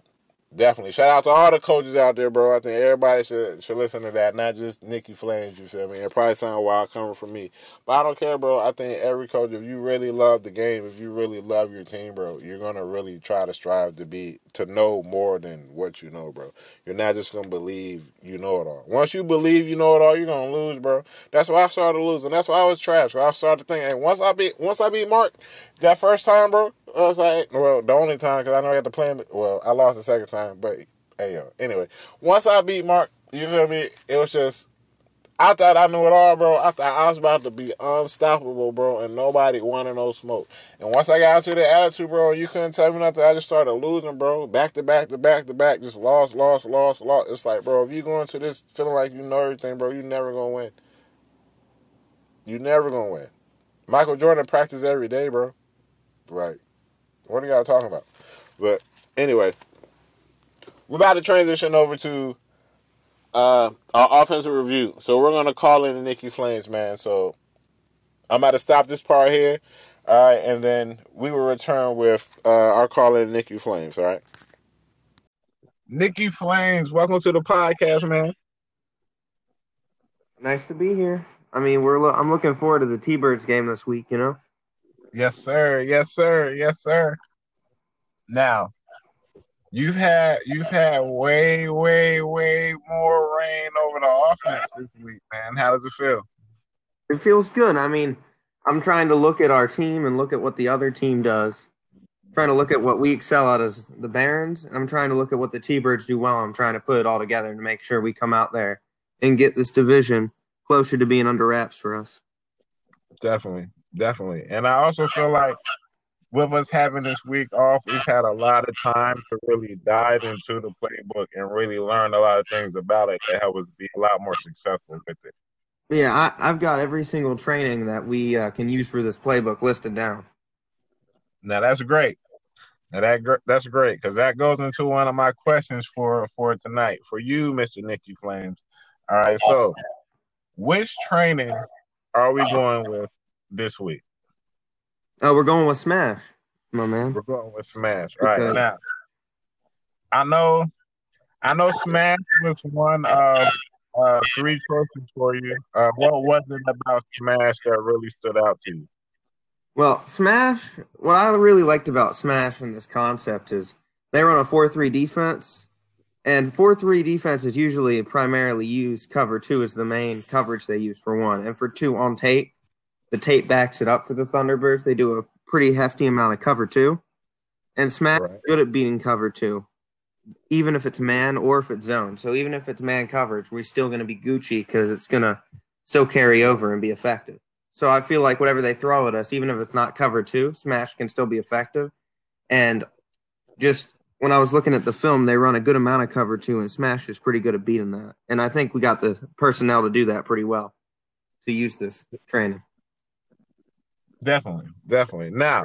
Definitely. Shout out to all the coaches out there, bro. I think everybody should should listen to that, not just Nicky Flames, you feel me? It probably sound wild coming from me. But I don't care, bro. I think every coach, if you really love the game, if you really love your team, bro, you're gonna really try to strive to be to know more than what you know, bro. You're not just gonna believe you know it all. Once you believe you know it all, you're gonna lose, bro. That's why I started losing. That's why I was trash. I started thinking, hey, once I beat once I beat Mark that first time, bro, I was like, well, the only time because I know I had to play. Well, I lost the second time, but hey yo. Anyway, once I beat Mark, you feel me? It was just I thought I knew it all, bro. I thought I was about to be unstoppable, bro, and nobody wanted no smoke. And once I got into the attitude, bro, you couldn't tell me nothing. I just started losing, bro. Back to back to back to back, just lost, lost, lost, lost. It's like, bro, if you go into this feeling like you know everything, bro, you never gonna win. You never gonna win. Michael Jordan practiced every day, bro. Like, what are y'all talking about? But anyway, we're about to transition over to uh, our offensive review. So we're gonna call in the Nicky Flames, man. So I'm about to stop this part here. All right, and then we will return with uh, our call in Nicky Flames. All right. Nikki Flames, welcome to the podcast, man. Nice to be here. I mean, we're lo- I'm looking forward to the T-Birds game this week. You know. Yes, sir. Yes, sir. Yes, sir. Now, you've had you've had way, way, way more rain over the offense this week, man. How does it feel? It feels good. I mean, I'm trying to look at our team and look at what the other team does. I'm trying to look at what we excel at as the Barons, and I'm trying to look at what the T-Birds do well. I'm trying to put it all together to make sure we come out there and get this division closer to being under wraps for us. Definitely, definitely. And I also feel like with us having this week off, we've had a lot of time to really dive into the playbook and really learn a lot of things about it that help us be a lot more successful with it. Yeah, I, have got every single training that we uh, can use for this playbook listed down. Now that's great. Now that that's great because that goes into one of my questions for for tonight for you, Mister Nicky Flames. All right, so which training are we going with this week? Oh, we're going with Smash, my man. We're going with Smash. All right now. I know, I know, Smash was one of uh, three choices for you. Uh, what was it about Smash that really stood out to you? Well, Smash. What I really liked about Smash and this concept is they run a four-three defense, and four-three defense is usually primarily use cover two as the main coverage they use for one, and for two on tape the tape backs it up for the Thunderbirds. They do a pretty hefty amount of cover two, and Smash right. good at beating cover two, even if it's man or if it's zone. So even if it's man coverage, we're still going to be Gucci because it's going to still carry over and be effective. So I feel like whatever they throw at us, even if it's not cover two, Smash can still be effective. And just when I was looking at the film, they run a good amount of cover two, and Smash is pretty good at beating that. And I think we got the personnel to do that pretty well to use this training. Definitely, definitely. Now,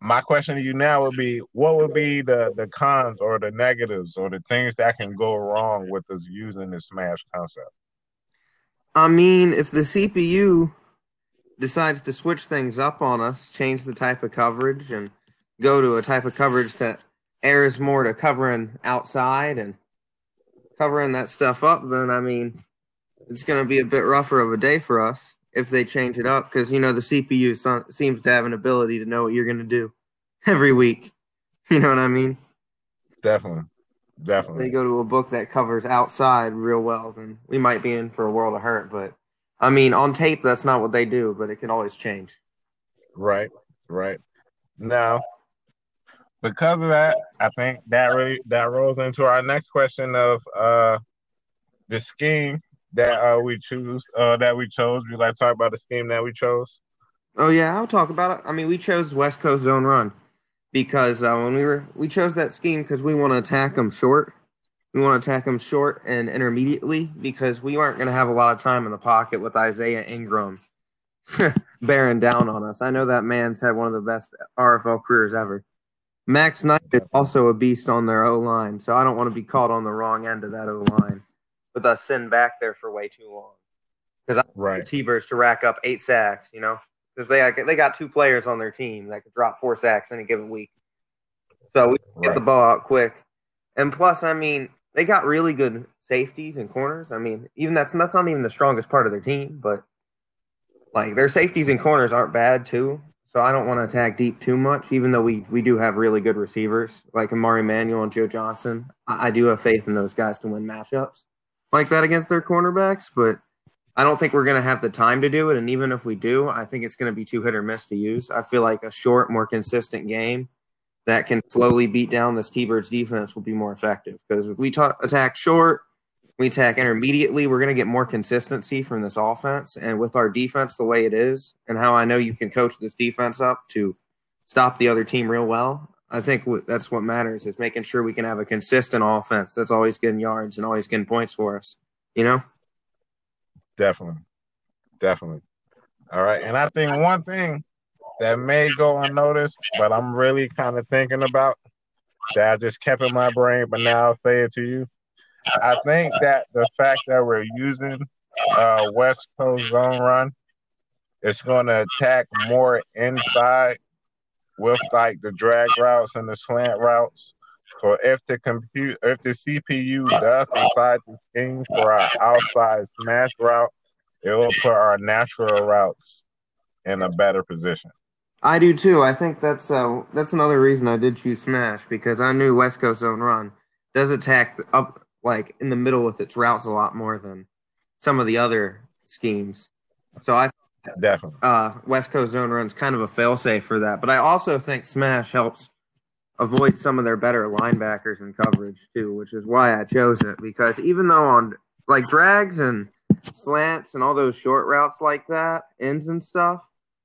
my question to you now would be: What would be the the cons or the negatives or the things that can go wrong with us using the Smash concept? I mean, if the CPU decides to switch things up on us, change the type of coverage, and go to a type of coverage that airs more to covering outside and covering that stuff up, then I mean, it's going to be a bit rougher of a day for us if they change it up because you know the CPU seems to have an ability to know what you're going to do every week. You know what I mean? Definitely, definitely. They go to a book that covers outside real well, then we might be in for a world of hurt. But I mean, on tape, that's not what they do, but it can always change. Right, right. now, because of that, I think that really that rolls into our next question of uh the scheme that uh we choose uh that we chose. We like talk about the scheme that we chose. Oh yeah, I'll talk about it. I mean, we chose West Coast zone run because uh, when we were we chose that scheme because we want to attack them short. We want to attack them short and intermediately because we aren't going to have a lot of time in the pocket with Isaiah Ingram bearing down on us. I know that man's had one of the best RFL careers ever. Max Knight is also a beast on their O line, so I don't want to be caught on the wrong end of that O line with us sitting back there for way too long. Because I Right. T-Birds to rack up eight sacks, you know, because they they got two players on their team that could drop four sacks any given week. So we get Right. the ball out quick, and plus, I mean, they got really good safeties and corners. I mean, even that's that's not even the strongest part of their team, but like their safeties and corners aren't bad too. So I don't want to attack deep too much, even though we we do have really good receivers like Amari Emanuel and Joe Johnson. I, I do have faith in those guys to win matchups like that against their cornerbacks, but I don't think we're going to have the time to do it. And even if we do, I think it's going to be too hit or miss to use. I feel like a short, more consistent game that can slowly beat down this T-Birds defense will be more effective because if we ta- attack short, we attack intermediately, we're going to get more consistency from this offense. And with our defense the way it is, and how I know you can coach this defense up to stop the other team real well, I think that's what matters is making sure we can have a consistent offense that's always getting yards and always getting points for us. You know? Definitely. Definitely. All right. And I think one thing that may go unnoticed, but I'm really kind of thinking about that I just kept in my brain, but now I'll say it to you. I think that the fact that we're using uh, West Coast zone run is going to attack more inside with like the drag routes and the slant routes. So if the compute, if the CPU does decide to scheme for our outside smash route, it will put our natural routes in a better position. I do too. I think that's uh that's another reason I did choose Smash because I knew West Coast Zone Run does attack up like in the middle with its routes a lot more than some of the other schemes. So I Definitely. uh West Coast Zone Run's kind of a failsafe for that. But I also think Smash helps avoid some of their better linebackers in coverage too, which is why I chose it because even though on like drags and slants and all those short routes like that, ends and stuff,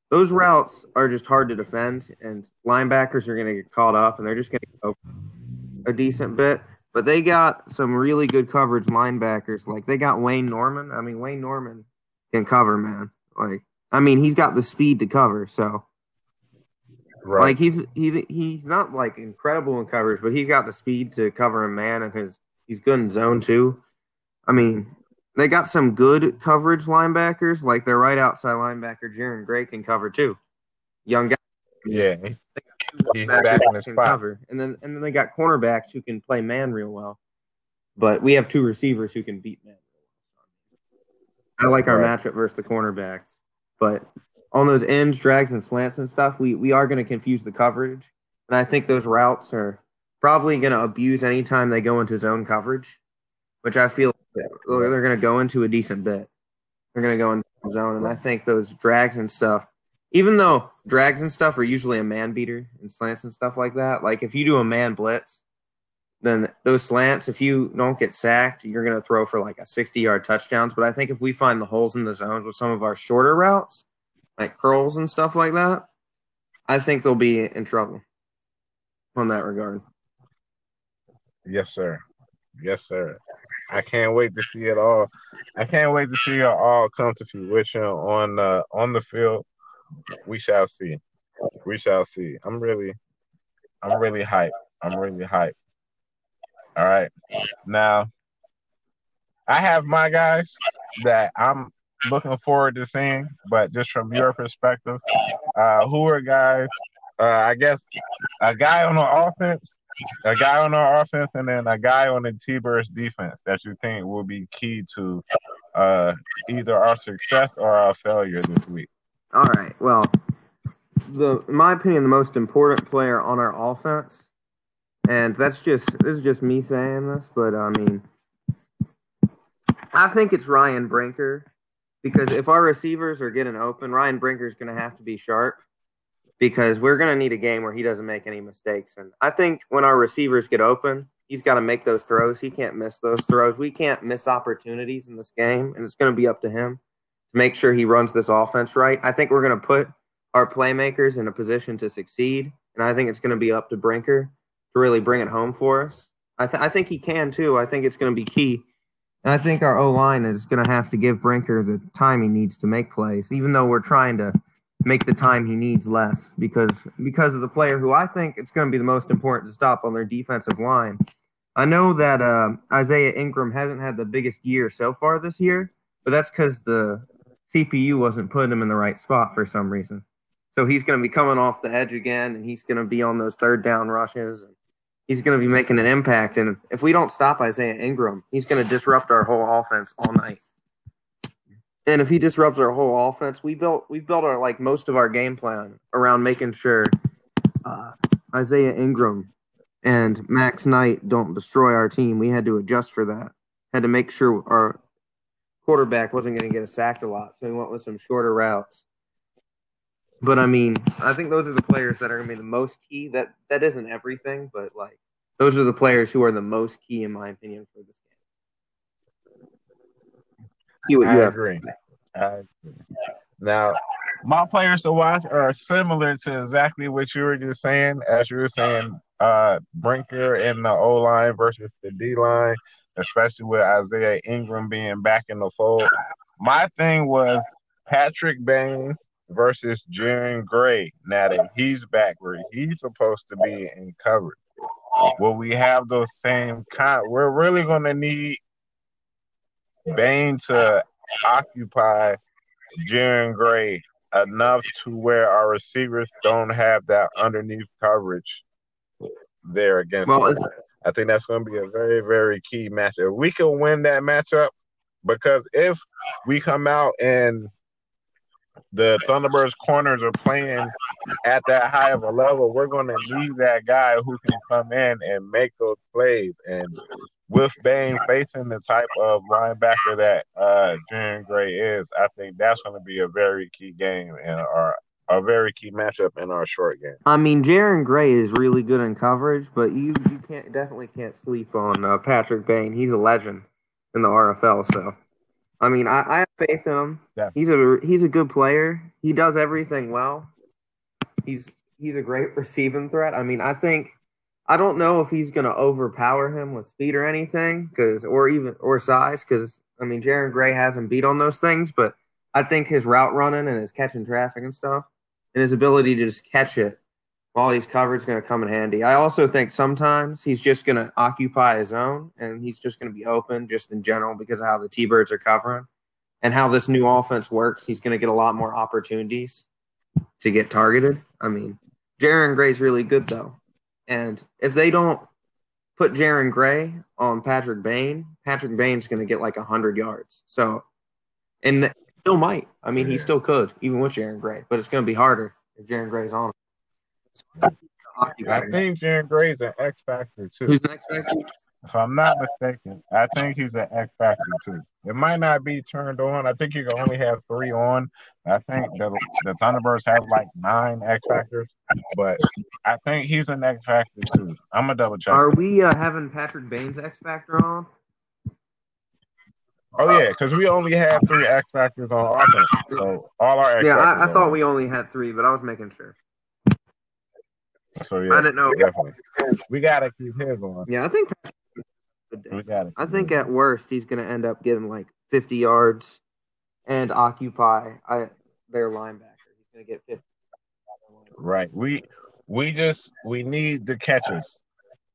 those routes are just hard to defend and linebackers are going to get caught up and they're just going to go a decent bit. But they got some really good coverage linebackers. Like they got Wayne Norman. I mean, Wayne Norman can cover, man. Like, I mean, he's got the speed to cover. So, Right. like, he's he's he's not like incredible in coverage, but he's got the speed to cover a man, and his he's good in zone too. I mean, they got some good coverage linebackers. Like their right outside linebacker, Jaron Gray, can cover too. Young guy. yeah. He's Back back in his cover. And then and then they got cornerbacks who can play man real well. But we have two receivers who can beat man. I like our Right. matchup versus the cornerbacks. But on those ends, drags, and slants and stuff, we, we are going to confuse the coverage. And I think those routes are probably going to abuse anytime they go into zone coverage, which I feel they're going to go into a decent bit. They're going to go into zone. And I think those drags and stuff, even though drags and stuff are usually a man beater and slants and stuff like that, like if you do a man blitz, then those slants, if you don't get sacked, you're going to throw for like a 60 yard touchdowns. But I think if we find the holes in the zones with some of our shorter routes, like curls and stuff like that, I think they'll be in trouble on that regard. Yes, sir. Yes, sir. I can't wait to see it all. I can't wait to see it all come to fruition on uh, on the field. We shall see. We shall see. I'm really, I'm really hyped. I'm really hyped. All right. Now, I have my guys that I'm looking forward to seeing, but just from your perspective, uh, who are guys? Uh, I guess a guy on the offense a guy on our offense and then a guy on the T-Birds defense that you think will be key to uh, either our success or our failure this week? All right. Well, the in my opinion, the most important player on our offense, and that's just this is just me saying this, but I mean, I think it's Ryan Brinker because if our receivers are getting open, Ryan Brinker is going to have to be sharp. because we're going to need a game where he doesn't make any mistakes. And I think when our receivers get open, he's got to make those throws. He can't miss those throws. We can't miss opportunities in this game, and it's going to be up to him to make sure he runs this offense right. I think we're going to put our playmakers in a position to succeed, and I think it's going to be up to Brinker to really bring it home for us. I, th- I think he can too. I think it's going to be key. And I think our O line is going to have to give Brinker the time he needs to make plays, even though we're trying to make the time he needs less because because of the player who I think it's going to be the most important to stop on their defensive line. I know that uh, Isaiah Ingram hasn't had the biggest year so far this year, but that's because the CPU wasn't putting him in the right spot for some reason. So he's going to be coming off the edge again, and he's going to be on those third down rushes, and he's going to be making an impact. And if we don't stop Isaiah Ingram, he's going to disrupt our whole offense all night. And if he disrupts our whole offense, we built we built our like most of our game plan around making sure uh, Isaiah Ingram and Max Knight don't destroy our team. We had to adjust for that. Had to make sure our quarterback wasn't going to get a sacked a lot, so we went with some shorter routes. But I mean, I think those are the players that are going to be the most key. That that isn't everything, but like those are the players who are the most key, in my opinion, for this see what I you agree. I agree. Now, my players to watch are similar to exactly what you were just saying. As you were saying, uh, Brinker in the O line versus the D line, especially with Isaiah Ingram being back in the fold. My thing was Patrick Bain versus Jaron Gray. Now that he's back where he's supposed to be in coverage, will we have those same kind? We're really going to need Bain to occupy Jaron Gray enough to where our receivers don't have that underneath coverage there against. Well, I think that's going to be a very, very key matchup. We can win that matchup because if we come out and the Thunderbirds corners are playing at that high of a level, we're going to need that guy who can come in and make those plays. And with Bain facing the type of linebacker that uh Jaron Gray is, I think that's going to be a very key game in our a very key matchup in our short game. I mean, Jaron Gray is really good in coverage, but you you can't definitely can't sleep on uh, Patrick Bain. He's a legend in the RFL. So, I mean, I, I have faith in him. Yeah. He's a he's a good player. He does everything well. He's he's a great receiving threat. I mean, I think I don't know if he's going to overpower him with speed or anything, because or even or size, because I mean, Jaron Gray hasn't beat on those things, but I think his route running and his catching traffic and stuff, and his ability to just catch it while he's covered is going to come in handy. I also think sometimes he's just going to occupy his own and he's just going to be open just in general because of how the T Birds are covering and how this new offense works. He's going to get a lot more opportunities to get targeted. I mean, Jaron Gray's really good though. And if they don't put Jaron Gray on Patrick Bain, Patrick Bain's going to get like 100 yards. So, and still might. I mean, he still could, even with Jaron Gray, but it's going to be harder if Jaron Gray's on. I think Jaron Gray's an X factor too. Who's the X factor? If I'm not mistaken, I think he's an X factor too. It might not be turned on. I think you can only have three on. I think the, the Thunderbirds have like nine X factors, but I think he's an X factor too. I'm gonna double check. Are we uh, having Patrick Bain's X factor on? Oh yeah, because we only have three X factors on offense. So all our X yeah, I, I thought we only had three, but I was making sure. So yeah, I didn't know. We gotta keep his on. Yeah, I think we got I think at worst he's going to end up getting like 50 yards and occupy I, their linebacker. He's going to get 50. Right. We we just we need the catches.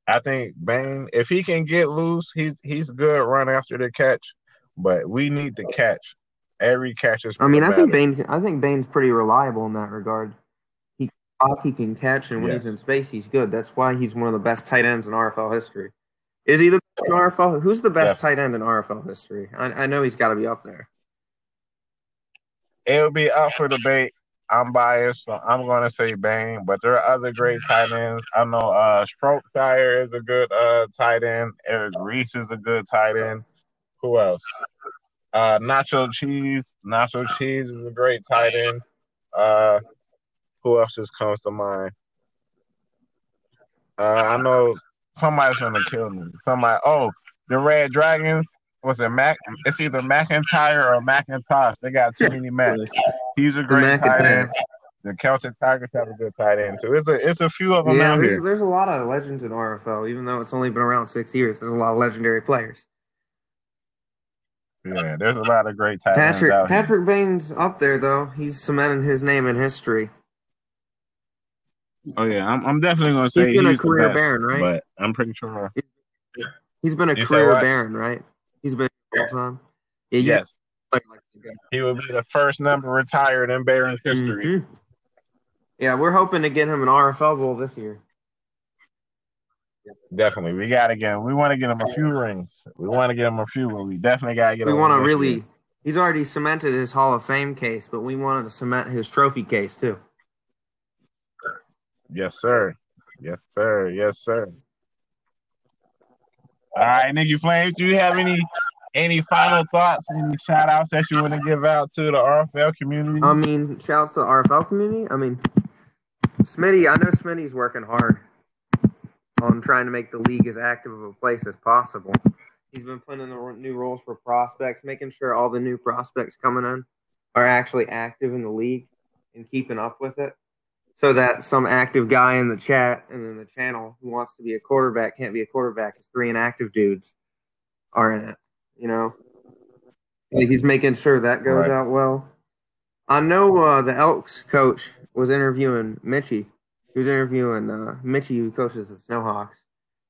I think Bain, if he can get loose, he's he's good run after the catch, but we need the catch. Every catch is. I mean, I think Bain. I think Bain's pretty reliable in that regard. He he can catch, and when yes. he's in space, he's good. That's why he's one of the best tight ends in RFL history. Is he the best in RFL? Who's the best yeah. tight end in RFL history? I, I know he's got to be up there. It'll be up for debate. I'm biased, so I'm going to say Bain, but there are other great tight ends. I know uh, Shropshire is a good uh, tight end. Eric Reese is a good tight end. Who else? Uh, Nacho Cheese. Nacho Cheese is a great tight end. Uh, who else just comes to mind? Uh, I know somebody's gonna kill me. Somebody. Oh, the Red Dragons. Was it Mac? It's either McIntyre or McIntosh. They got too many Macs. He's a great tight end. The Celtic Tigers have a good tight end. So it's a it's a few of them yeah, out there's, here. there's a lot of legends in RFL, even though it's only been around six years. There's a lot of legendary players. Yeah, there's a lot of great tight ends Patrick out here. Patrick Bain's up there though. He's cemented his name in history. Oh yeah, I'm, I'm definitely gonna say He's been a career best, Baron, right? But I'm pretty sure. He's been a You career? Baron, right? He's been all Yes. time. Yeah, Yes, like he will be the first number retired in Barons history. Mhm. Yeah, we're hoping to get him an RFL goal this year. Definitely, we gotta get him. We want to get him a few rings. We want to get him a few, but we definitely gotta get. We want to really. year. He's already cemented his Hall of Fame case, but we wanted to cement his trophy case too. Yes, sir. Yes, sir. Yes, sir. All right, Nikki Flames, do you have any any final thoughts, any shout outs that you want to give out to the RFL community? I mean, shouts to the RFL community. I mean, Smitty, I know Smitty's working hard on trying to make the league as active of a place as possible. He's been putting in the new rules for prospects, making sure all the new prospects coming in are actually active in the league and keeping up with it. So that some active guy in the chat and in the channel who wants to be a quarterback can't be a quarterback because three inactive dudes are in it. You know? Like he's making sure that goes Right. out well. I know uh, the Elks coach was interviewing Mitchie. He was interviewing uh, Mitchie, who coaches the Snowhawks.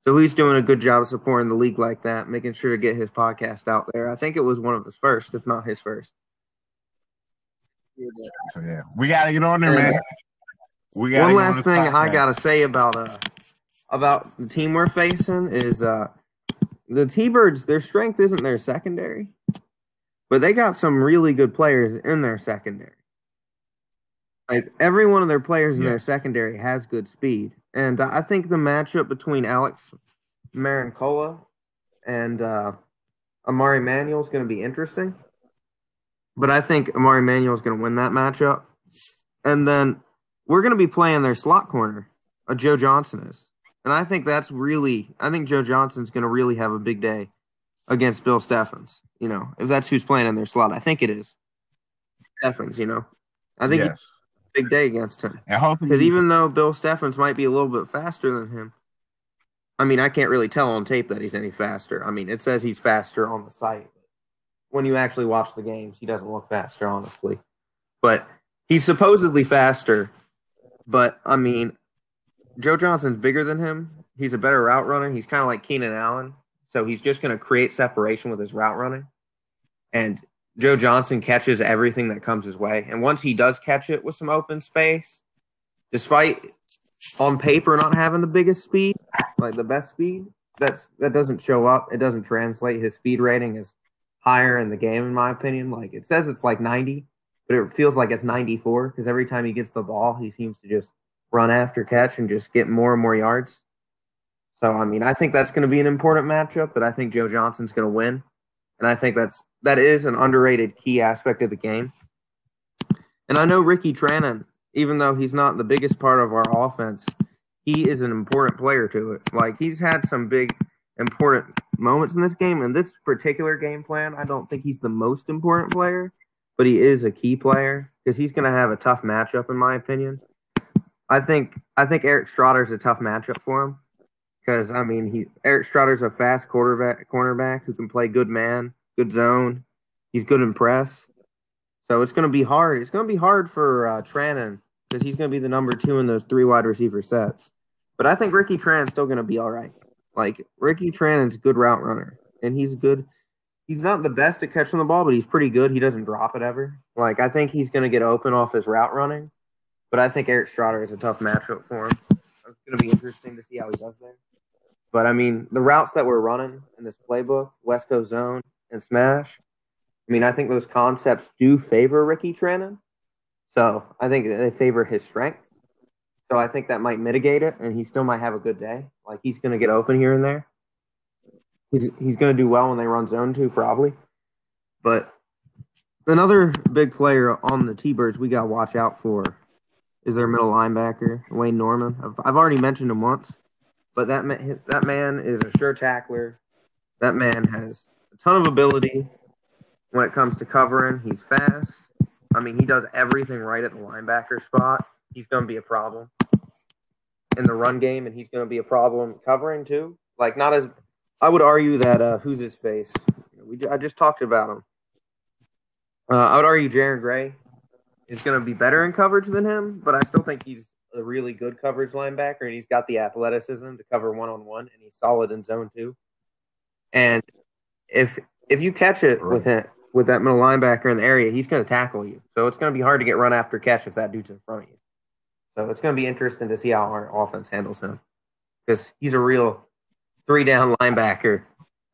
So he's doing a good job of supporting the league like that, making sure to get his podcast out there. I think it was one of his first, if not his first. Yeah, we gotta get on there, man. We One last thing I gotta say about uh about the team we're facing is uh the T-Birds. Their strength isn't their secondary, but they got some really good players in their secondary. Like every one of their players in Yeah. their secondary has good speed, and I think the matchup between Alex Marincola and uh, Amari Emanuel is going to be interesting. But I think Amari Emanuel is going to win that matchup, and then we're going to be playing their slot corner. Uh, Joe Johnson is, and I think that's really. I think Joe Johnson's going to really have a big day against Bill Steffens. You know, if that's who's playing in their slot, I think it is Steffens. You know, I think yes. it's a big day against him. Because even though Bill Steffens might be a little bit faster than him, I mean, I can't really tell on tape that he's any faster. I mean, it says he's faster on the site. When you actually watch the games, he doesn't look faster, honestly. But he's supposedly faster. But, I mean, Joe Johnson's bigger than him. He's a better route runner. He's kind of like Keenan Allen. So he's just going to create separation with his route running. And Joe Johnson catches everything that comes his way. And once he does catch it with some open space, despite on paper not having the biggest speed, like the best speed, that's that doesn't show up. It doesn't translate. His speed rating is higher in the game, in my opinion. Like it says it's like 90, but it feels like it's 94 because every time he gets the ball, he seems to just run after catch and just get more and more yards. So I mean, I think that's going to be an important matchup that I think Joe Johnson's going to win, and I think that's that is an underrated key aspect of the game. And I know Ricky Trannon, even though he's not the biggest part of our offense, he is an important player to it. Like he's had some big important moments in this game. In this particular game plan, I don't think he's the most important player, but he is a key player because he's going to have a tough matchup, in my opinion. I think I think Eric Strotter's a tough matchup for him because I mean he Eric Strotter's a fast quarterback cornerback who can play good man, good zone. He's good in press, so it's going to be hard. It's going to be hard for uh, Trannon because he's going to be the number two in those three wide receiver sets. But I think Ricky Trannon's still going to be all right. Like Ricky Trannon's a good route runner, and he's good. He's not the best at catching the ball, but he's pretty good. He doesn't drop it ever. Like I think he's going to get open off his route running, but I think Eric Strotter is a tough matchup for him. It's going to be interesting to see how he does there. But I mean, the routes that we're running in this playbook, West Coast Zone and Smash, I mean, I think those concepts do favor Ricky Trannon. So I think they favor his strength. So I think that might mitigate it, and he still might have a good day. Like he's going to get open here and there. He's he's going to do well when they run zone two, probably. But another big player on the T-Birds we got to watch out for is their middle linebacker, Wayne Norman. I've, I've already mentioned him once, but that that man is a sure tackler. That man has a ton of ability when it comes to covering. He's fast. I mean, he does everything right at the linebacker spot. He's going to be a problem in the run game, and he's going to be a problem covering too. Like, not as I would argue that uh, who's his face? We I just talked about him. Uh, I would argue Jaron Gray is going to be better in coverage than him, but I still think he's a really good coverage linebacker, and he's got the athleticism to cover one on one, and he's solid in zone two. And if if you catch it right. with him with that middle linebacker in the area, he's going to tackle you. So it's going to be hard to get run after catch if that dude's in front of you. So it's going to be interesting to see how our offense handles him because he's a real three down linebacker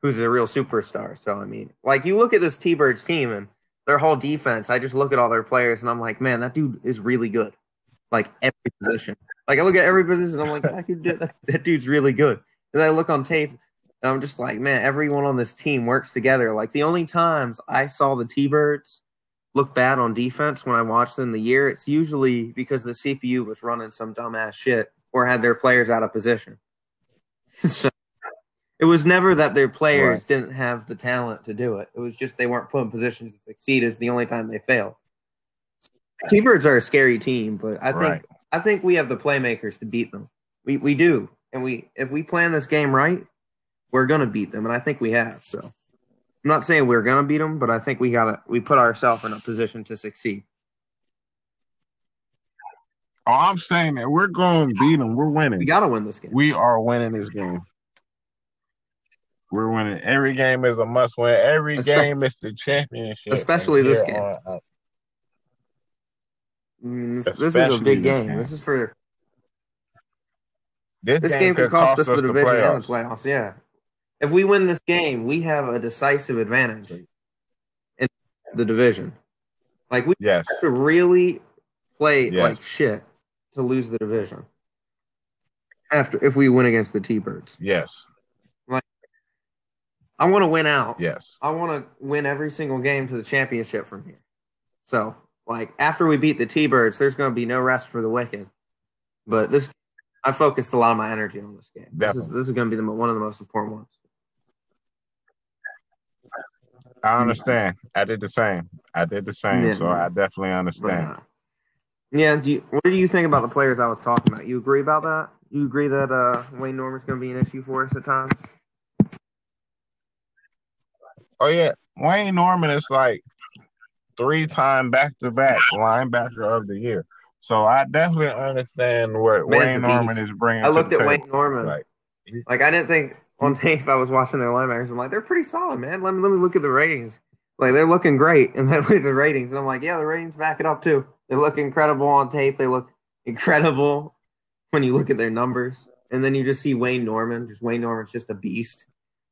who's a real superstar. So I mean, like you look at this T-Birds team and their whole defense. I just look at all their players and I'm like, man, that dude is really good. Like every position. Like I look at every position, I'm like, that, dude, that, that dude's really good. And I look on tape and I'm just like, man, everyone on this team works together. Like the only times I saw the T-Birds look bad on defense when I watched them the year, it's usually because the CPU was running some dumbass shit or had their players out of position. so it was never that their players right. didn't have the talent to do it. It was just they weren't put in positions to succeed. Is the only time they fail. T-Birds are a scary team, but I think right. I think we have the playmakers to beat them. We we do, and we if we plan this game right, we're gonna beat them, and I think we have. So I'm not saying we're gonna beat them, but I think we gotta we put ourselves in a position to succeed. Oh, I'm saying that we're going to beat them. We're winning. We got to win this game. We are winning this game. We're winning. Every game is a must win. Every game is the championship. Especially this game. On, uh, this, this, is a big game. game. This is for. This, this game, game could cost, us the division the and the playoffs. Yeah. If we win this game, we have a decisive advantage in the division. Like we yes. have to really play yes. like shit to lose the division. After if we win against the T Birds. Yes. I want to win out. Yes. I want to win every single game to the championship from here. So, like after we beat the T-Birds, there's going to be no rest for the wicked. But this, I focused a lot of my energy on this game. This is, this is going to be the, one of the most important ones. I understand. I did the same. I did the same. Yeah, so I definitely understand. Yeah. Do you, what do you think about the players I was talking about? You agree about that? You agree that uh, Wayne Norman's going to be an issue for us at times? Oh yeah, Wayne Norman is like three time back to back linebacker of the year. So I definitely understand what Man's Wayne Norman is bringing. I looked at table. Wayne Norman. Like, like I didn't think on tape I was watching their linebackers. I'm like, they're pretty solid, man. Let me let me look at the ratings. Like they're looking great, and then look at the ratings, and I'm like, yeah, the ratings back it up too. They look incredible on tape. They look incredible when you look at their numbers, and then you just see Wayne Norman. Just Wayne Norman's just a beast.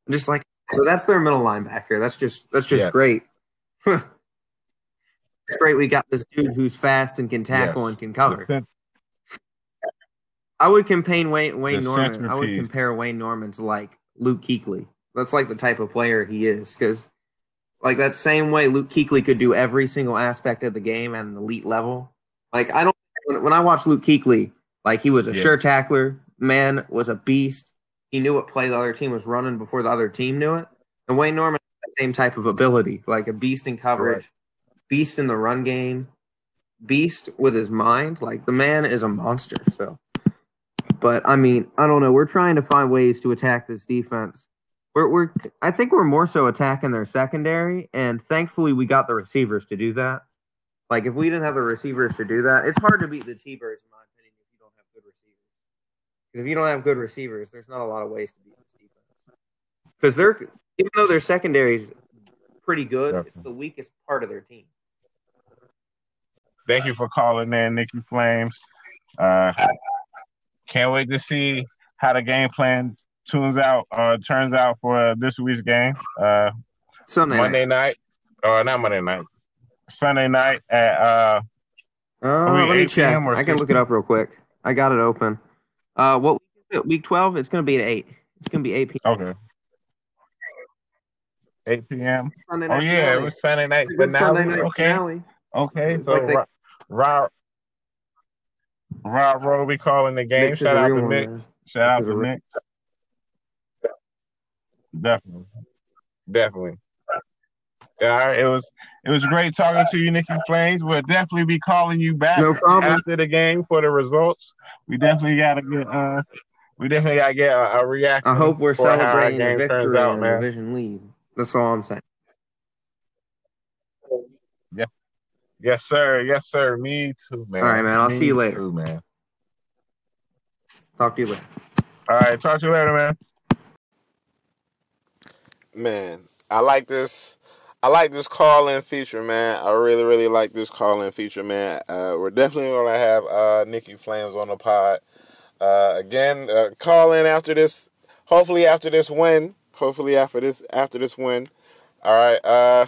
I'm just like, so that's their middle linebacker. That's just that's just yeah. great. it's great. We got this dude who's fast and can tackle yes. and can cover. I would compare Wayne Wayne Norman. I would compare Wayne Norman to like Luke Kuechly. That's like the type of player he is because like that same way Luke Kuechly could do every single aspect of the game at an elite level. Like I don't when, when I watch Luke Kuechly, like he was a yeah. sure tackler, man was a beast. He knew what play the other team was running before the other team knew it. And Wayne Norman the same type of ability, like a beast in coverage, right. beast in the run game, beast with his mind. Like the man is a monster. So, but I mean, I don't know. We're trying to find ways to attack this defense. We're, we're I think we're more so attacking their secondary, and thankfully we got the receivers to do that. Like if we didn't have the receivers to do that, it's hard to beat the T-Birds in my if you don't have good receivers, there's not a lot of ways to beat this defense. Because they're even though their secondary is pretty good, Definitely. it's the weakest part of their team. Thank you for calling in, Nikki Flames. Uh, can't wait to see how the game plan tunes out uh, turns out for this week's game. Uh, Sunday Monday night. night. or not Monday night. Sunday night at uh, uh let me check. I can look it up real quick. I got it open. Uh, what week twelve? It's going to be at eight. It's going to be eight p.m. Okay. 8 p.m. Sunday oh yeah, finale. it was Sunday night finale. Sunday night okay. Finale. Okay, so like they... Rob Roby calling the game. Is Shout out to man. Shout out Knicks is a to Nick. Definitely. Definitely. Yeah, all right, it was it was great talking to you, Nikki Flames. We'll definitely be calling you back No problem. after the game for the results. We definitely gotta get uh we definitely gotta get a, a reaction. I hope we're for how our celebrating a game turns victory out, and a division lead. That's all I'm saying. Yes, sir. Yes, sir. Me too, man. All right, man. I'll Me see you later. Too, man. Talk to you later. All right, talk to you later, man. Man, I like this. I like this call in feature, man. I really, really like this call in feature, man. Uh, we're definitely gonna have uh, Nikki Flames on the pod uh, again. Uh, call in after this. Hopefully after this win. Hopefully after this after this win. All right, uh,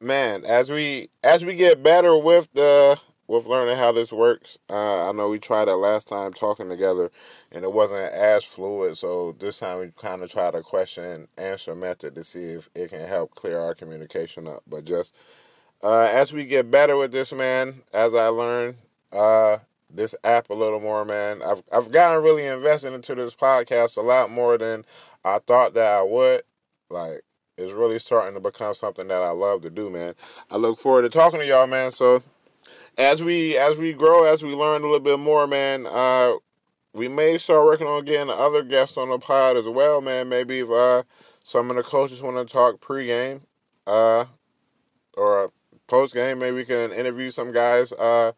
man. As we as we get better with the with learning how this works, uh, I know we tried it last time talking together, and it wasn't as fluid. So this time we kind of try to question answer method to see if it can help clear our communication up. But just uh, as we get better with this, man, as I learn uh, this app a little more, man, I've I've gotten really invested into this podcast a lot more than I thought that I would. Like it's really starting to become something that I love to do, man. I look forward to talking to y'all, man. So as we as we grow, as we learn a little bit more, man, uh, we may start working on getting other guests on the pod as well, man. Maybe if uh, some of the coaches want to talk pregame, uh, or post game, maybe we can interview some guys uh,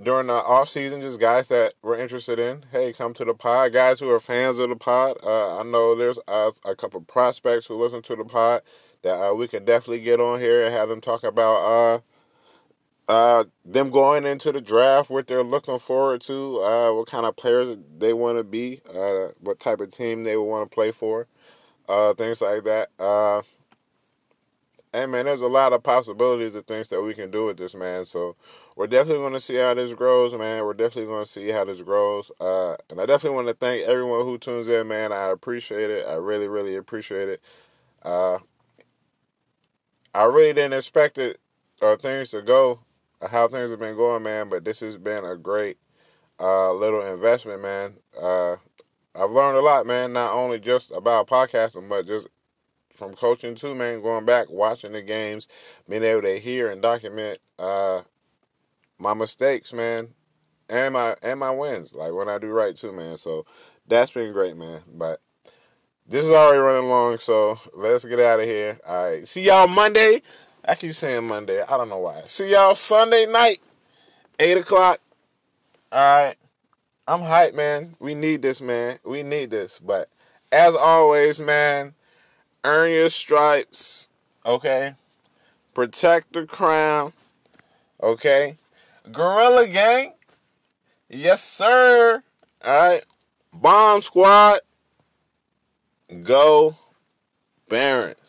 during the off season, just guys that we're interested in. Hey, come to the pod, guys who are fans of the pod. Uh, I know there's uh, a couple prospects who listen to the pod that uh, we can definitely get on here and have them talk about. Uh, them going into the draft, what they're looking forward to, uh, what kind of players they want to be, uh, what type of team they want to play for, uh, things like that. Uh, man, there's a lot of possibilities of things that we can do with this man. So we're definitely going to see how this grows, man. We're definitely going to see how this grows. Uh, and I definitely want to thank everyone who tunes in, man. I appreciate it. I really, really appreciate it. I really didn't expect it things to go how things have been going, man. But this has been a great uh, little investment, man. Uh, I've learned a lot, man. Not only just about podcasting, but just from coaching too, man. Going back, watching the games, being able to hear and document uh, my mistakes, man, and my and my wins, like when I do right too, man. So that's been great, man. But this is already running long, so let's get out of here. All right, see y'all Monday. I keep saying Monday. I don't know why. See y'all Sunday night, eight o'clock. All right. I'm hyped, man. We need this, man. We need this. But as always, man, earn your stripes. Okay. Protect the crown. Okay. Gorilla Gang. Yes, sir. All right. Bomb Squad. Go Barons.